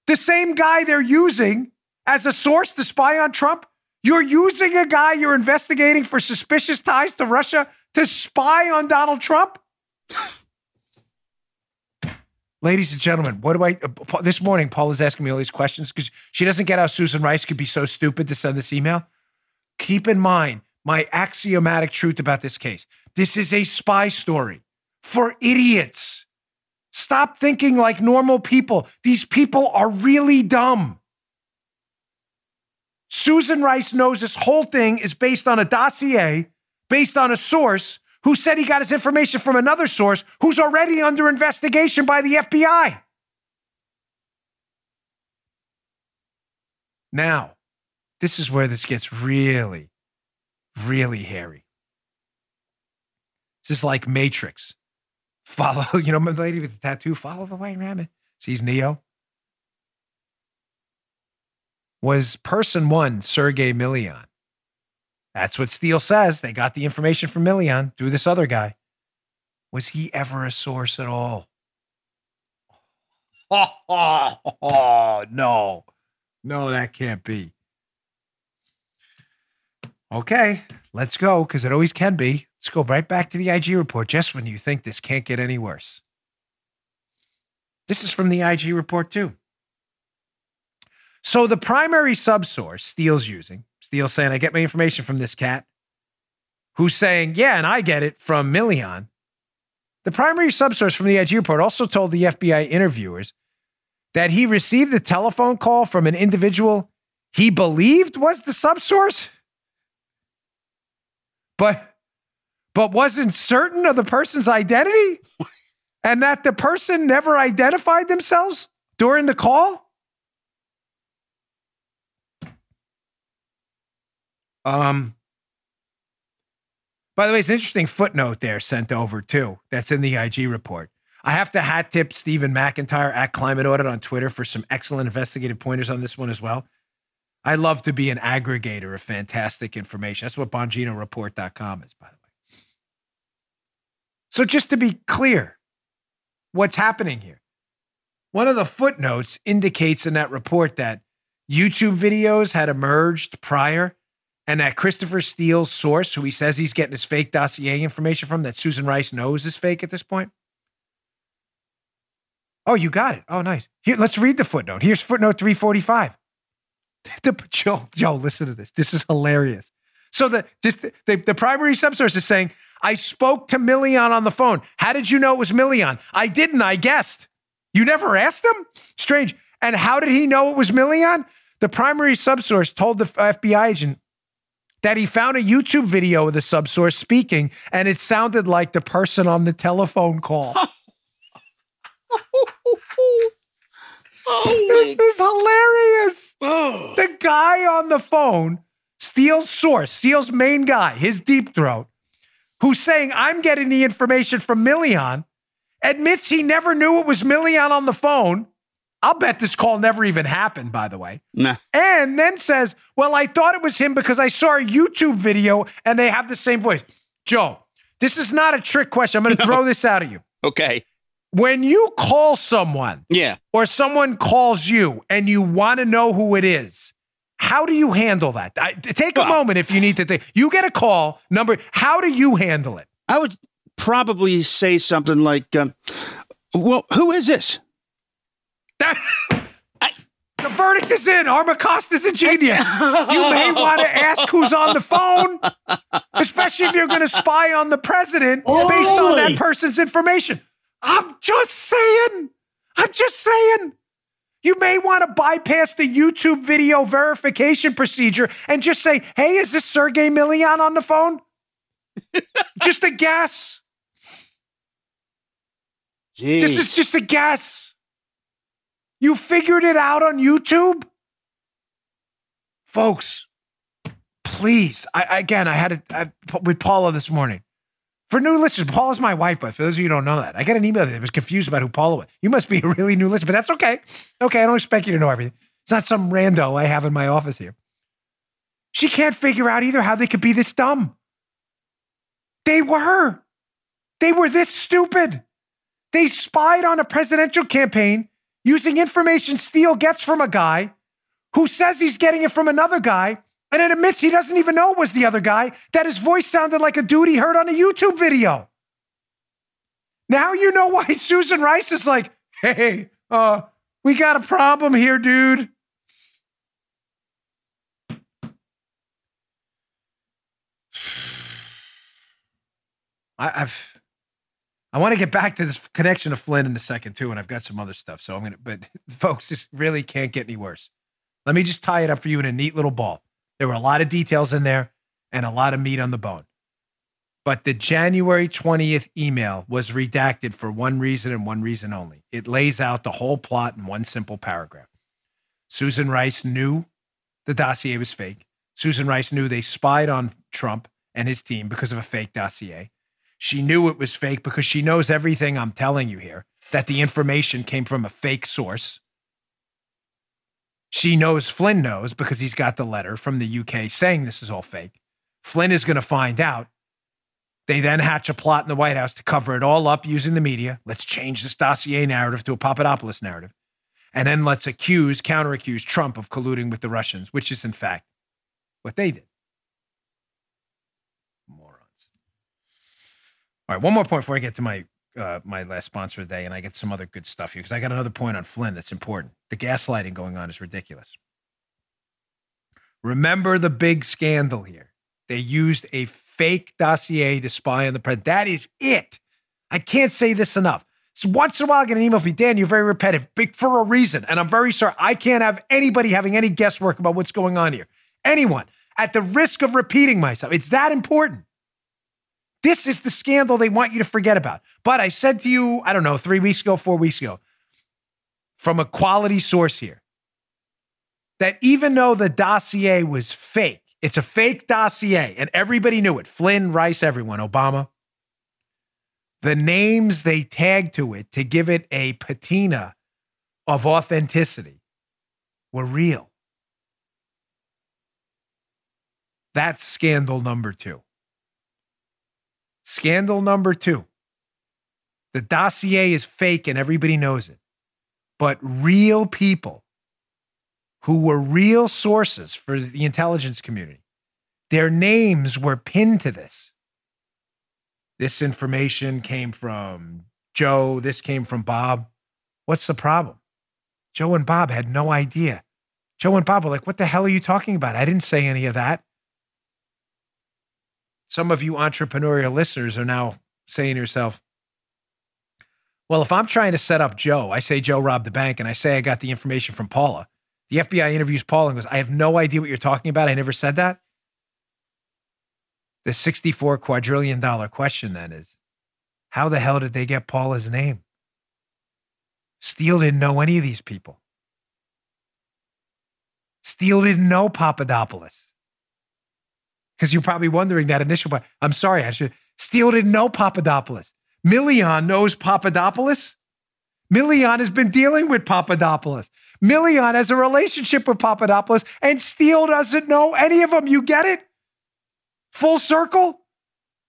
Speaker 2: the same guy they're using as a source to spy on Trump you're using a guy you're investigating for suspicious ties to Russia to spy on Donald Trump? Ladies and gentlemen, what do I? Uh, this morning, Paul is asking me all these questions because she doesn't get how Susan Rice could be so stupid to send this email. Keep in mind my axiomatic truth about this case. This is a spy story for idiots. Stop thinking like normal people. These people are really dumb. Susan Rice knows this whole thing is based on a dossier, based on a source who said he got his information from another source who's already under investigation by the FBI. Now, this is where this gets really, really hairy. This is like Matrix. Follow, you know, the lady with the tattoo, follow the white rabbit. Sees Neo was person one, Sergey Milian. That's what Steele says. They got the information from Milian through this other guy. Was he ever a source at all? Oh, no. No, that can't be. Okay, let's go because it always can be. Let's go right back to the IG report just when you think this can't get any worse. This is from the IG report, too. So the primary subsource Steele's using, Steele saying, I get my information from this cat, who's saying, Yeah, and I get it from Milian. The primary subsource from the IG report also told the FBI interviewers that he received a telephone call from an individual he believed was the subsource, but but wasn't certain of the person's identity, and that the person never identified themselves during the call. Um. By the way, it's an interesting footnote there sent over too. That's in the IG report. I have to hat tip Stephen McIntyre at Climate Audit on Twitter for some excellent investigative pointers on this one as well. I love to be an aggregator of fantastic information. That's what BonginoReport.com is, by the way. So, just to be clear, what's happening here? One of the footnotes indicates in that report that YouTube videos had emerged prior and that Christopher Steele's source, who he says he's getting his fake dossier information from, that Susan Rice knows is fake at this point. Oh, you got it. Oh, nice. Here, let's read the footnote. Here's footnote 345. Joe, Joe, listen to this. This is hilarious. So the just the, the, the primary subsource is saying, I spoke to Milian on the phone. How did you know it was Milian? I didn't. I guessed. You never asked him? Strange. And how did he know it was Milian? The primary subsource told the FBI agent that he found a YouTube video of the subsource speaking, and it sounded like the person on the telephone call. oh, this is hilarious. Oh. The guy on the phone, Steele's source, Steele's main guy, his deep throat, who's saying, I'm getting the information from Milian, admits he never knew it was Milian on the phone. I'll bet this call never even happened, by the way.
Speaker 3: Nah.
Speaker 2: And then says, Well, I thought it was him because I saw a YouTube video and they have the same voice. Joe, this is not a trick question. I'm going to no. throw this out at you.
Speaker 3: Okay
Speaker 2: when you call someone,
Speaker 3: yeah,
Speaker 2: or someone calls you and you want to know who it is, how do you handle that? I, take a well, moment if you need to think. You get a call number. How do you handle it?
Speaker 3: I would probably say something like, um, "Well, who is this?"
Speaker 2: the verdict is in. Armacost is a genius. you may want to ask who's on the phone, especially if you're going to spy on the president oh, based on that person's information. I'm just saying. I'm just saying. You may want to bypass the YouTube video verification procedure and just say, hey, is this Sergey Milian on the phone? just a guess.
Speaker 3: Jeez.
Speaker 2: This is just a guess. You figured it out on YouTube? Folks, please. I, again, I had it I, with Paula this morning. For new listeners, Paula's my wife, but for those of you who don't know that, I got an email that was confused about who Paula was. You must be a really new listener, but that's okay. Okay, I don't expect you to know everything. It's not some rando I have in my office here. She can't figure out either how they could be this dumb. They were. They were this stupid. They spied on a presidential campaign using information Steele gets from a guy who says he's getting it from another guy and it admits he doesn't even know it was the other guy, that his voice sounded like a dude he heard on a YouTube video. Now you know why Susan Rice is like, hey, uh, we got a problem here, dude. I, have I want to get back to this connection to Flynn in a second too, and I've got some other stuff. So I'm gonna, but folks, this really can't get any worse. Let me just tie it up for you in a neat little ball. There were a lot of details in there and a lot of meat on the bone. But the January 20th email was redacted for one reason and one reason only. It lays out the whole plot in one simple paragraph. Susan Rice knew the dossier was fake. Susan Rice knew they spied on Trump and his team because of a fake dossier. She knew it was fake because she knows everything I'm telling you here that the information came from a fake source. She knows Flynn knows because he's got the letter from the UK saying this is all fake. Flynn is going to find out. They then hatch a plot in the White House to cover it all up using the media. Let's change this dossier narrative to a Papadopoulos narrative. And then let's accuse, counter accuse Trump of colluding with the Russians, which is in fact what they did. Morons. All right, one more point before I get to my uh, my last sponsor today, and I get some other good stuff here because I got another point on Flynn that's important. The gaslighting going on is ridiculous. Remember the big scandal here. They used a fake dossier to spy on the president. That is it. I can't say this enough. So once in a while, I get an email from you, Dan, you're very repetitive, big for a reason. And I'm very sorry. I can't have anybody having any guesswork about what's going on here. Anyone, at the risk of repeating myself, it's that important. This is the scandal they want you to forget about. But I said to you, I don't know, three weeks ago, four weeks ago, from a quality source here, that even though the dossier was fake, it's a fake dossier, and everybody knew it Flynn, Rice, everyone, Obama. The names they tagged to it to give it a patina of authenticity were real. That's scandal number two. Scandal number two. The dossier is fake and everybody knows it. But real people who were real sources for the intelligence community, their names were pinned to this. This information came from Joe, this came from Bob. What's the problem? Joe and Bob had no idea. Joe and Bob were like, What the hell are you talking about? I didn't say any of that. Some of you entrepreneurial listeners are now saying to yourself, well, if I'm trying to set up Joe, I say Joe robbed the bank and I say I got the information from Paula. The FBI interviews Paula and goes, I have no idea what you're talking about. I never said that. The 64 quadrillion dollar question then is how the hell did they get Paula's name? Steele didn't know any of these people. Steele didn't know Papadopoulos. Because you're probably wondering that initial part. I'm sorry, I should. Steele didn't know Papadopoulos. Milian knows Papadopoulos. Milian has been dealing with Papadopoulos. Milian has a relationship with Papadopoulos, and Steele doesn't know any of them. You get it? Full circle?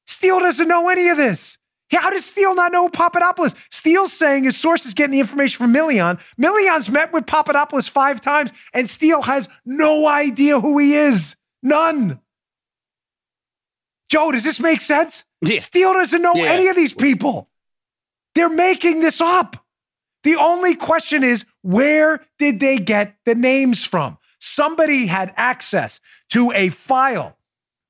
Speaker 2: Steele doesn't know any of this. How does Steele not know Papadopoulos? Steele's saying his source is getting the information from Milian. Milian's met with Papadopoulos five times, and Steele has no idea who he is. None. Joe, does this make sense? Yeah. Steele doesn't know yeah. any of these people. They're making this up. The only question is where did they get the names from? Somebody had access to a file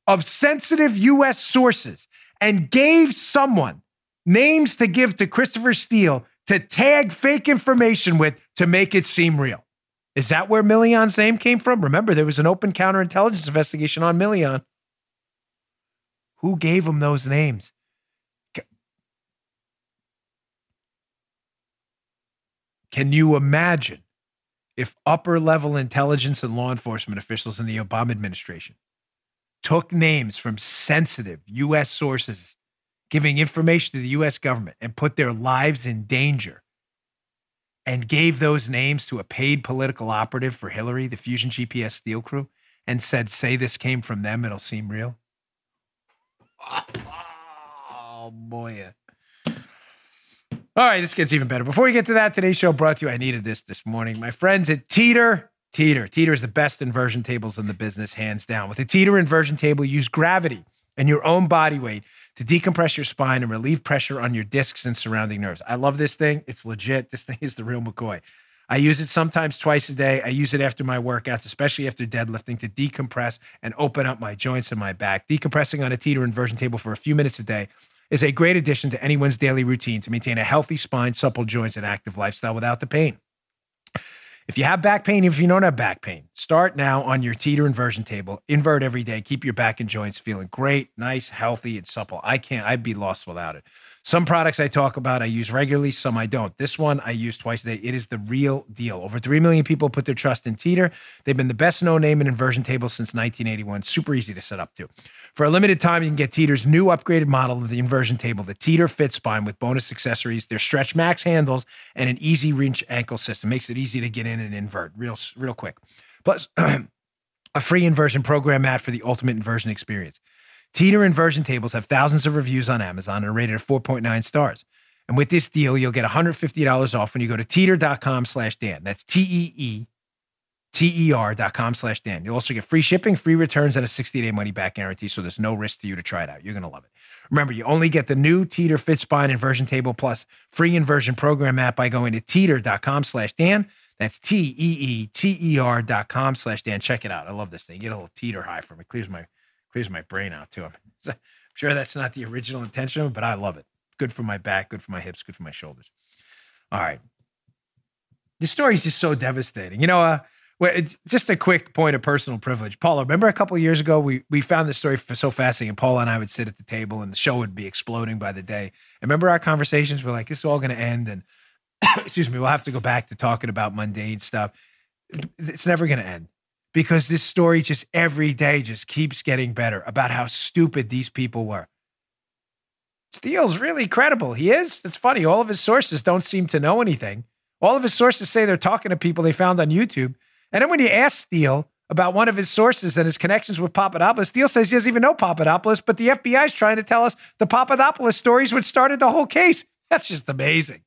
Speaker 2: of sensitive US sources and gave someone names to give to Christopher Steele to tag fake information with to make it seem real. Is that where Milian's name came from? Remember, there was an open counterintelligence investigation on Milian. Who gave him those names? Can you imagine if upper level intelligence and law enforcement officials in the Obama administration took names from sensitive U.S. sources giving information to the U.S. government and put their lives in danger and gave those names to a paid political operative for Hillary, the Fusion GPS Steele crew, and said, say this came from them, it'll seem real? Oh boy. All right, this gets even better. Before we get to that, today's show brought to you. I needed this this morning. My friends at Teeter. Teeter. Teeter is the best inversion tables in the business, hands down. With a Teeter inversion table, use gravity and your own body weight to decompress your spine and relieve pressure on your discs and surrounding nerves. I love this thing. It's legit. This thing is the real McCoy. I use it sometimes twice a day. I use it after my workouts, especially after deadlifting, to decompress and open up my joints and my back. Decompressing on a teeter inversion table for a few minutes a day is a great addition to anyone's daily routine to maintain a healthy spine, supple joints, and active lifestyle without the pain. If you have back pain, if you don't have back pain, start now on your teeter inversion table. Invert every day. Keep your back and joints feeling great, nice, healthy, and supple. I can't, I'd be lost without it. Some products I talk about I use regularly, some I don't. This one I use twice a day. It is the real deal. Over 3 million people put their trust in Teeter. They've been the best known name in inversion tables since 1981. Super easy to set up too. For a limited time, you can get Teeter's new upgraded model of the inversion table, the Teeter Fit Spine with bonus accessories, their Stretch Max handles, and an easy reach ankle system. Makes it easy to get in and invert real, real quick. Plus, a free inversion program mat for the ultimate inversion experience. Teeter inversion tables have thousands of reviews on Amazon and are rated at 4.9 stars. And with this deal, you'll get $150 off when you go to teeter.com slash Dan. That's T-E-E T-E-R dot com slash Dan. You'll also get free shipping, free returns, and a 60-day money-back guarantee, so there's no risk to you to try it out. You're going to love it. Remember, you only get the new Teeter Fit Spine Inversion Table plus free inversion program app by going to teeter.com slash Dan. That's T-E-E-T-E-R dot com slash Dan. Check it out. I love this thing. You get a little teeter high from it. Clears my clears my brain out too. I'm sure that's not the original intention, but I love it. Good for my back, good for my hips, good for my shoulders. All right. This story is just so devastating. You know, uh, well, it's just a quick point of personal privilege. Paula, remember a couple years ago, we we found this story so fascinating. Paula and I would sit at the table and the show would be exploding by the day. And remember our conversations? We're like, is all going to end. And excuse me, we'll have to go back to talking about mundane stuff. It's never going to end because this story just every day just keeps getting better about how stupid these people were. Steele's really credible. He is. It's funny. All of his sources don't seem to know anything. All of his sources say they're talking to people they found on YouTube. And then when you ask Steele about one of his sources and his connections with Papadopoulos, Steele says he doesn't even know Papadopoulos, but the FBI is trying to tell us the Papadopoulos stories which started the whole case. That's just amazing.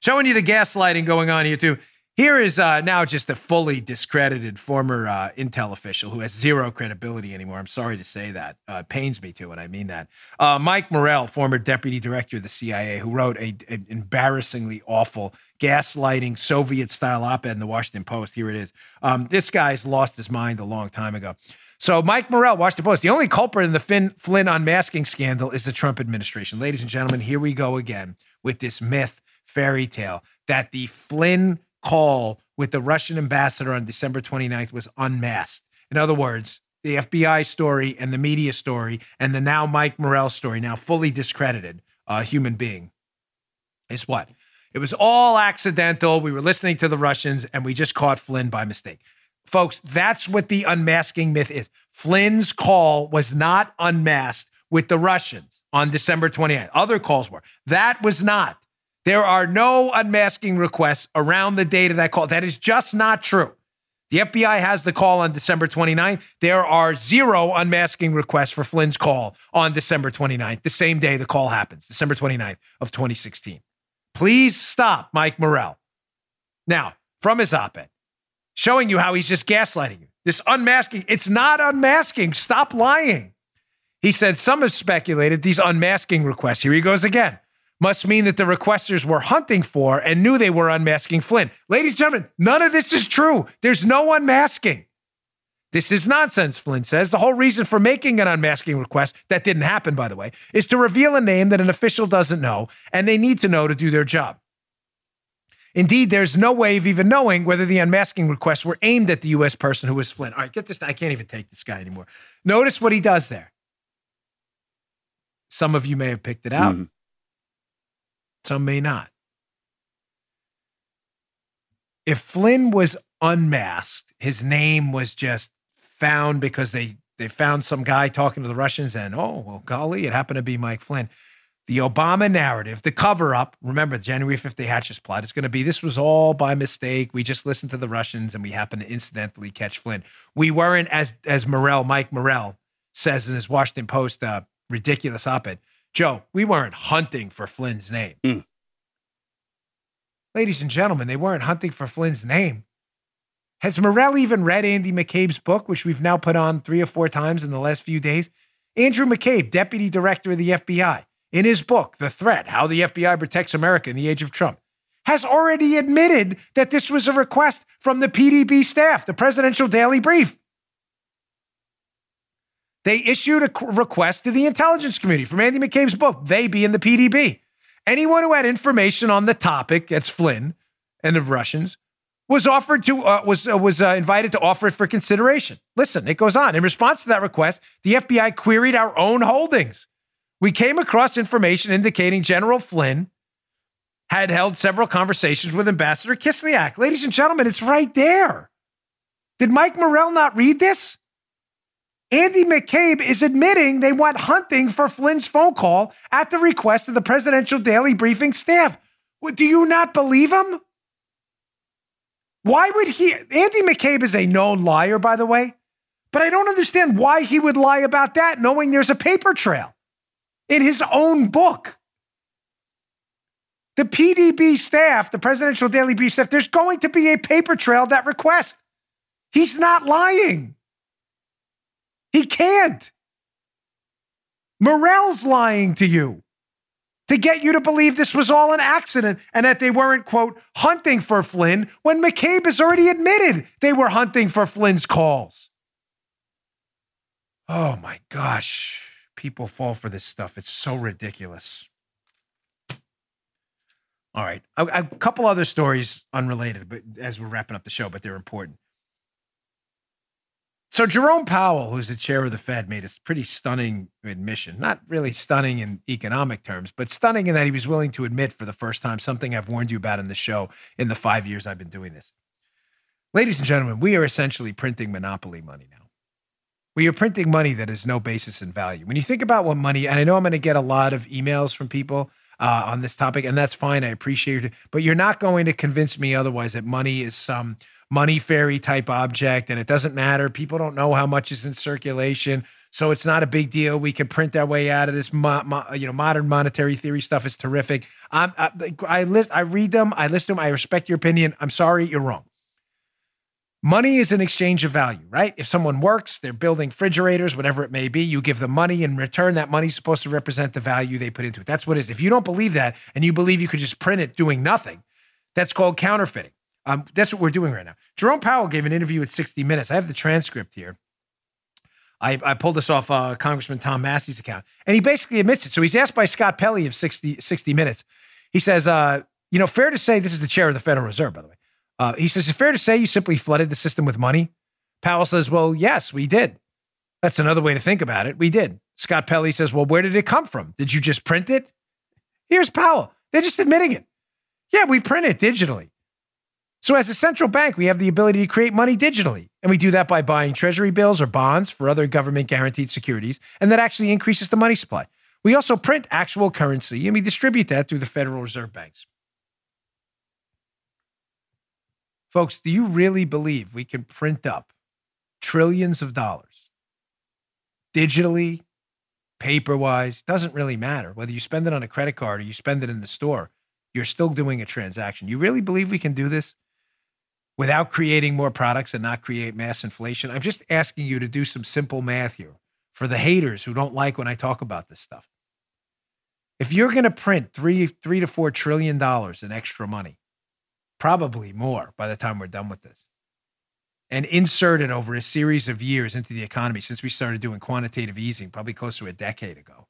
Speaker 2: Showing you the gaslighting going on here, too. Here is uh, now just a fully discredited former uh, Intel official who has zero credibility anymore. I'm sorry to say that. Uh, it pains me to, and I mean that. Uh, Mike Morell, former deputy director of the CIA, who wrote an embarrassingly awful gaslighting Soviet style op ed in the Washington Post. Here it is. Um, this guy's lost his mind a long time ago. So, Mike Morell, Washington Post, the only culprit in the Finn, Flynn unmasking scandal is the Trump administration. Ladies and gentlemen, here we go again with this myth fairy tale that the Flynn call with the Russian ambassador on December 29th was unmasked. In other words, the FBI story and the media story and the now Mike Morell story, now fully discredited uh, human being, is what? It was all accidental. We were listening to the Russians and we just caught Flynn by mistake. Folks, that's what the unmasking myth is. Flynn's call was not unmasked with the Russians on December 29th. Other calls were. That was not. There are no unmasking requests around the date of that call. That is just not true. The FBI has the call on December 29th. There are zero unmasking requests for Flynn's call on December 29th, the same day the call happens, December 29th of 2016. Please stop Mike Morell. Now, from his op ed, showing you how he's just gaslighting you. This unmasking, it's not unmasking. Stop lying. He said some have speculated these unmasking requests. Here he goes again must mean that the requesters were hunting for and knew they were unmasking Flynn. Ladies and gentlemen, none of this is true. There's no unmasking. This is nonsense, Flynn says. The whole reason for making an unmasking request, that didn't happen, by the way, is to reveal a name that an official doesn't know and they need to know to do their job. Indeed, there's no way of even knowing whether the unmasking requests were aimed at the U.S. person who was Flynn. All right, get this. I can't even take this guy anymore. Notice what he does there. Some of you may have picked it out. Mm some may not. If Flynn was unmasked, his name was just found because they they found some guy talking to the Russians and oh well golly it happened to be Mike Flynn. The Obama narrative, the cover up, remember the January 5th, they hatched plot. It's going to be this was all by mistake. We just listened to the Russians and we happened to incidentally catch Flynn. We weren't, as as Morell, Mike Morell says in his Washington Post uh, ridiculous op ed, Joe, we weren't hunting for Flynn's name. Mm. Ladies and gentlemen, they weren't hunting for Flynn's name. Has Morell even read Andy McCabe's book, which we've now put on three or four times in the last few days? Andrew McCabe, deputy director of the FBI, in his book, The Threat How the FBI Protects America in the Age of Trump, has already admitted that this was a request from the PDB staff, the Presidential Daily Brief. They issued a request to the intelligence community from Andy McCabe's book, they being the PDB. Anyone who had information on the topic, that's Flynn and the Russians, was offered to uh, was uh, was uh, invited to offer it for consideration. Listen, it goes on. In response to that request, the FBI queried our own holdings. We came across information indicating General Flynn had held several conversations with Ambassador Kislyak. Ladies and gentlemen, it's right there. Did Mike Morell not read this? Andy McCabe is admitting they went hunting for Flynn's phone call at the request of the presidential daily briefing staff. Do you not believe him? Why would he? Andy McCabe is a known liar, by the way, but I don't understand why he would lie about that, knowing there's a paper trail in his own book. The PDB staff, the presidential daily brief staff, there's going to be a paper trail that request. He's not lying. He can't. Morell's lying to you to get you to believe this was all an accident and that they weren't, quote, hunting for Flynn when McCabe has already admitted they were hunting for Flynn's calls. Oh my gosh. People fall for this stuff. It's so ridiculous. All right. A, a couple other stories unrelated, but as we're wrapping up the show, but they're important. So Jerome Powell, who's the chair of the Fed, made a pretty stunning admission. Not really stunning in economic terms, but stunning in that he was willing to admit for the first time something I've warned you about in the show in the five years I've been doing this. Ladies and gentlemen, we are essentially printing monopoly money now. We are printing money that has no basis in value. When you think about what money, and I know I'm going to get a lot of emails from people uh, on this topic, and that's fine. I appreciate it. But you're not going to convince me otherwise that money is some money fairy type object and it doesn't matter. People don't know how much is in circulation. So it's not a big deal. We can print our way out of this. Mo- mo- you know, modern monetary theory stuff is terrific. I'm, I, I list, I read them. I listen to them. I respect your opinion. I'm sorry, you're wrong. Money is an exchange of value, right? If someone works, they're building refrigerators, whatever it may be, you give them money in return. That money's supposed to represent the value they put into it. That's what it is. If you don't believe that and you believe you could just print it doing nothing, that's called counterfeiting. Um, that's what we're doing right now. Jerome Powell gave an interview at 60 Minutes. I have the transcript here. I, I pulled this off uh, Congressman Tom Massie's account, and he basically admits it. So he's asked by Scott Pelley of 60, 60 Minutes. He says, uh, you know, fair to say, this is the chair of the Federal Reserve, by the way. Uh, he says, it's fair to say you simply flooded the system with money. Powell says, well, yes, we did. That's another way to think about it. We did. Scott Pelley says, well, where did it come from? Did you just print it? Here's Powell. They're just admitting it. Yeah, we print it digitally. So, as a central bank, we have the ability to create money digitally. And we do that by buying treasury bills or bonds for other government guaranteed securities. And that actually increases the money supply. We also print actual currency and we distribute that through the Federal Reserve banks. Folks, do you really believe we can print up trillions of dollars digitally, paper wise? Doesn't really matter. Whether you spend it on a credit card or you spend it in the store, you're still doing a transaction. You really believe we can do this? Without creating more products and not create mass inflation. I'm just asking you to do some simple math here for the haters who don't like when I talk about this stuff. If you're going to print three, three to four trillion dollars in extra money, probably more by the time we're done with this, and insert it over a series of years into the economy since we started doing quantitative easing, probably close to a decade ago,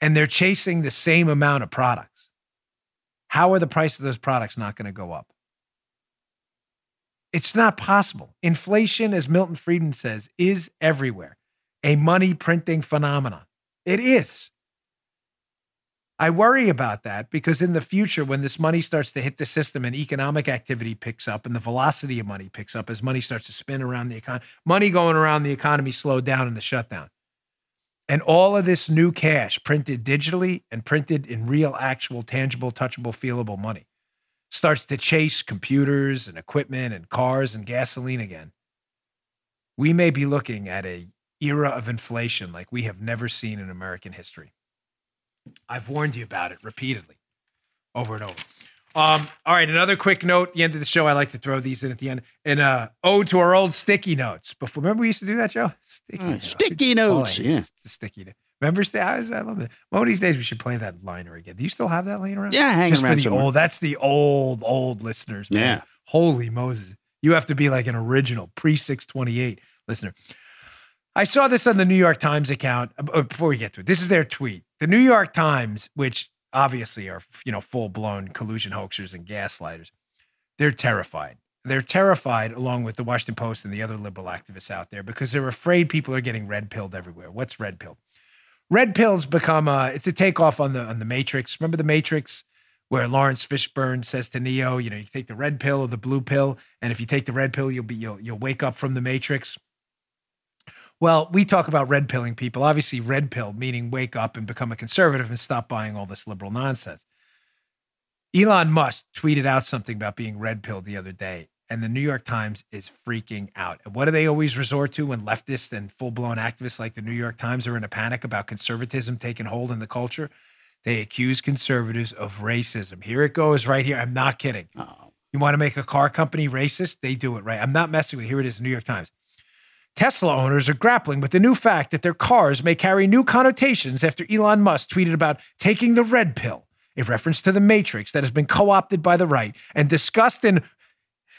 Speaker 2: and they're chasing the same amount of products, how are the price of those products not going to go up? It's not possible. Inflation, as Milton Friedman says, is everywhere, a money printing phenomenon. It is. I worry about that because in the future, when this money starts to hit the system and economic activity picks up and the velocity of money picks up as money starts to spin around the economy, money going around the economy slowed down in the shutdown. And all of this new cash printed digitally and printed in real, actual, tangible, touchable, feelable money starts to chase computers and equipment and cars and gasoline again, we may be looking at a era of inflation like we have never seen in American history. I've warned you about it repeatedly, over and over. Um, all right, another quick note. At the end of the show, I like to throw these in at the end. And uh, ode to our old sticky notes. Before, remember we used to do that, Joe?
Speaker 3: Sticky, mm, notes. sticky notes. Oh, yeah,
Speaker 2: sticky notes. Remember, I, I love it. One of these days, we should play that liner again. Do you still have that laying around?
Speaker 3: Yeah, hanging
Speaker 2: Just
Speaker 3: around.
Speaker 2: For the
Speaker 3: somewhere.
Speaker 2: old, that's the old, old listeners. Man.
Speaker 3: Yeah.
Speaker 2: Holy Moses. You have to be like an original pre 628 listener. I saw this on the New York Times account. Uh, uh, before we get to it, this is their tweet. The New York Times, which obviously are you know full blown collusion hoaxers and gaslighters, they're terrified. They're terrified, along with the Washington Post and the other liberal activists out there, because they're afraid people are getting red pilled everywhere. What's red pill? Red pill's become a it's a takeoff on the on the Matrix. Remember the Matrix where Laurence Fishburne says to Neo, you know, you take the red pill or the blue pill, and if you take the red pill, you'll be you'll you'll wake up from the Matrix. Well, we talk about red pilling people. Obviously, red pill meaning wake up and become a conservative and stop buying all this liberal nonsense. Elon Musk tweeted out something about being red pilled the other day, and the New York Times is freaking out. And what do they always resort to when leftists and full blown activists like the New York Times are in a panic about conservatism taking hold in the culture? They accuse conservatives of racism. Here it goes, right here. I'm not kidding. Uh-oh. You want to make a car company racist? They do it right. I'm not messing with. Here it is, the New York Times. Tesla owners are grappling with the new fact that their cars may carry new connotations after Elon Musk tweeted about taking the red pill, a reference to the Matrix that has been co opted by the right and discussed in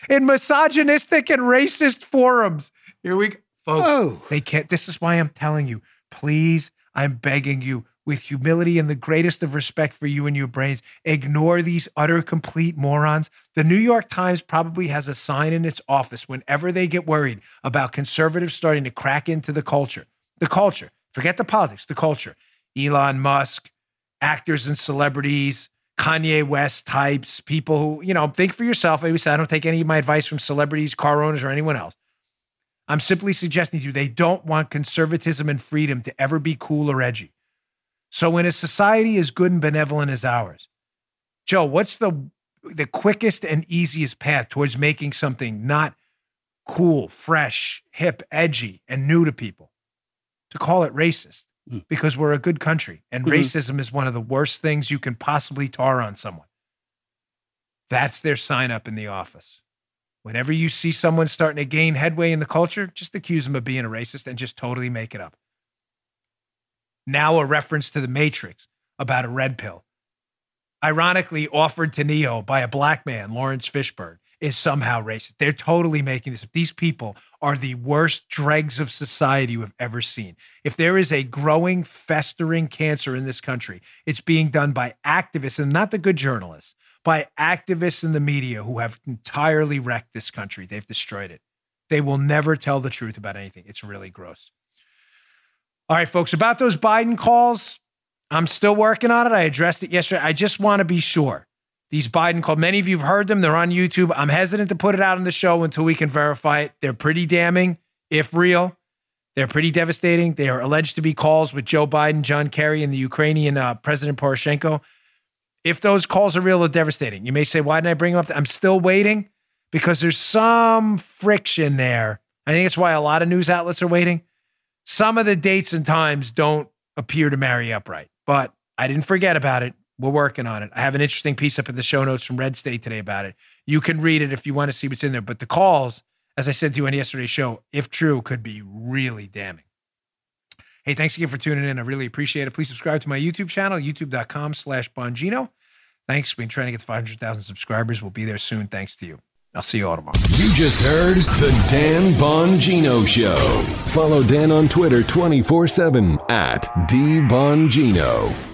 Speaker 2: in misogynistic and racist forums. Here we go. Folks,
Speaker 3: Oh.
Speaker 2: they can't. This is why I'm telling you, please, I'm begging you, with humility and the greatest of respect for you and your brains, ignore these utter complete morons. The New York Times probably has a sign in its office whenever they get worried about conservatives starting to crack into the culture. The culture, forget the politics, the culture. Elon Musk, actors and celebrities, Kanye West types, people who, you know, think for yourself. I always say, I don't take any of my advice from celebrities, car owners, or anyone else. I'm simply suggesting to you they don't want conservatism and freedom to ever be cool or edgy. So, in a society as good and benevolent as ours, Joe, what's the the quickest and easiest path towards making something not cool, fresh, hip, edgy, and new to people? To call it racist,
Speaker 3: Mm.
Speaker 2: because we're a good country, and
Speaker 3: Mhm.
Speaker 2: racism is one of the worst things you can possibly tar on someone. That's their sign up in the office. Whenever you see someone starting to gain headway in the culture, just accuse them of being a racist and just totally make it up. Now, a reference to the Matrix about a red pill, ironically offered to Neo by a black man, Laurence Fishburne, is somehow racist. They're totally making this up. These people are the worst dregs of society you have ever seen. If there is a growing, festering cancer in this country, it's being done by activists and not the good journalists, by activists in the media who have entirely wrecked this country. They've destroyed it. They will never tell the truth about anything. It's really gross. All right, folks, about those Biden calls, I'm still working on it. I addressed it yesterday. I just want to be sure. These Biden calls, many of you have heard them. They're on YouTube. I'm hesitant to put it out on the show until we can verify it. They're pretty damning, if real. They're pretty devastating. They are alleged to be calls with Joe Biden, John Kerry, and the Ukrainian uh, President Poroshenko. If those calls are real, they're devastating. You may say, why didn't I bring them up? I'm still waiting because there's some friction there. I think that's why a lot of news outlets are waiting. Some of the dates and times don't appear to marry up right, but I didn't forget about it. We're working on it. I have an interesting piece up in the show notes from Red State today about it. You can read it if you want to see what's in there. But the calls, as I said to you on yesterday's show, if true, could be really damning. Hey, thanks again for tuning in. I really appreciate it. Please subscribe to my YouTube channel, youtube.com slash Bongino. Thanks. We've been trying to get to 500,000 subscribers. We'll be there soon. Thanks to you. I'll see you all tomorrow.
Speaker 1: You just heard The Dan Bongino Show. Follow Dan on Twitter 24 7 at DBongino.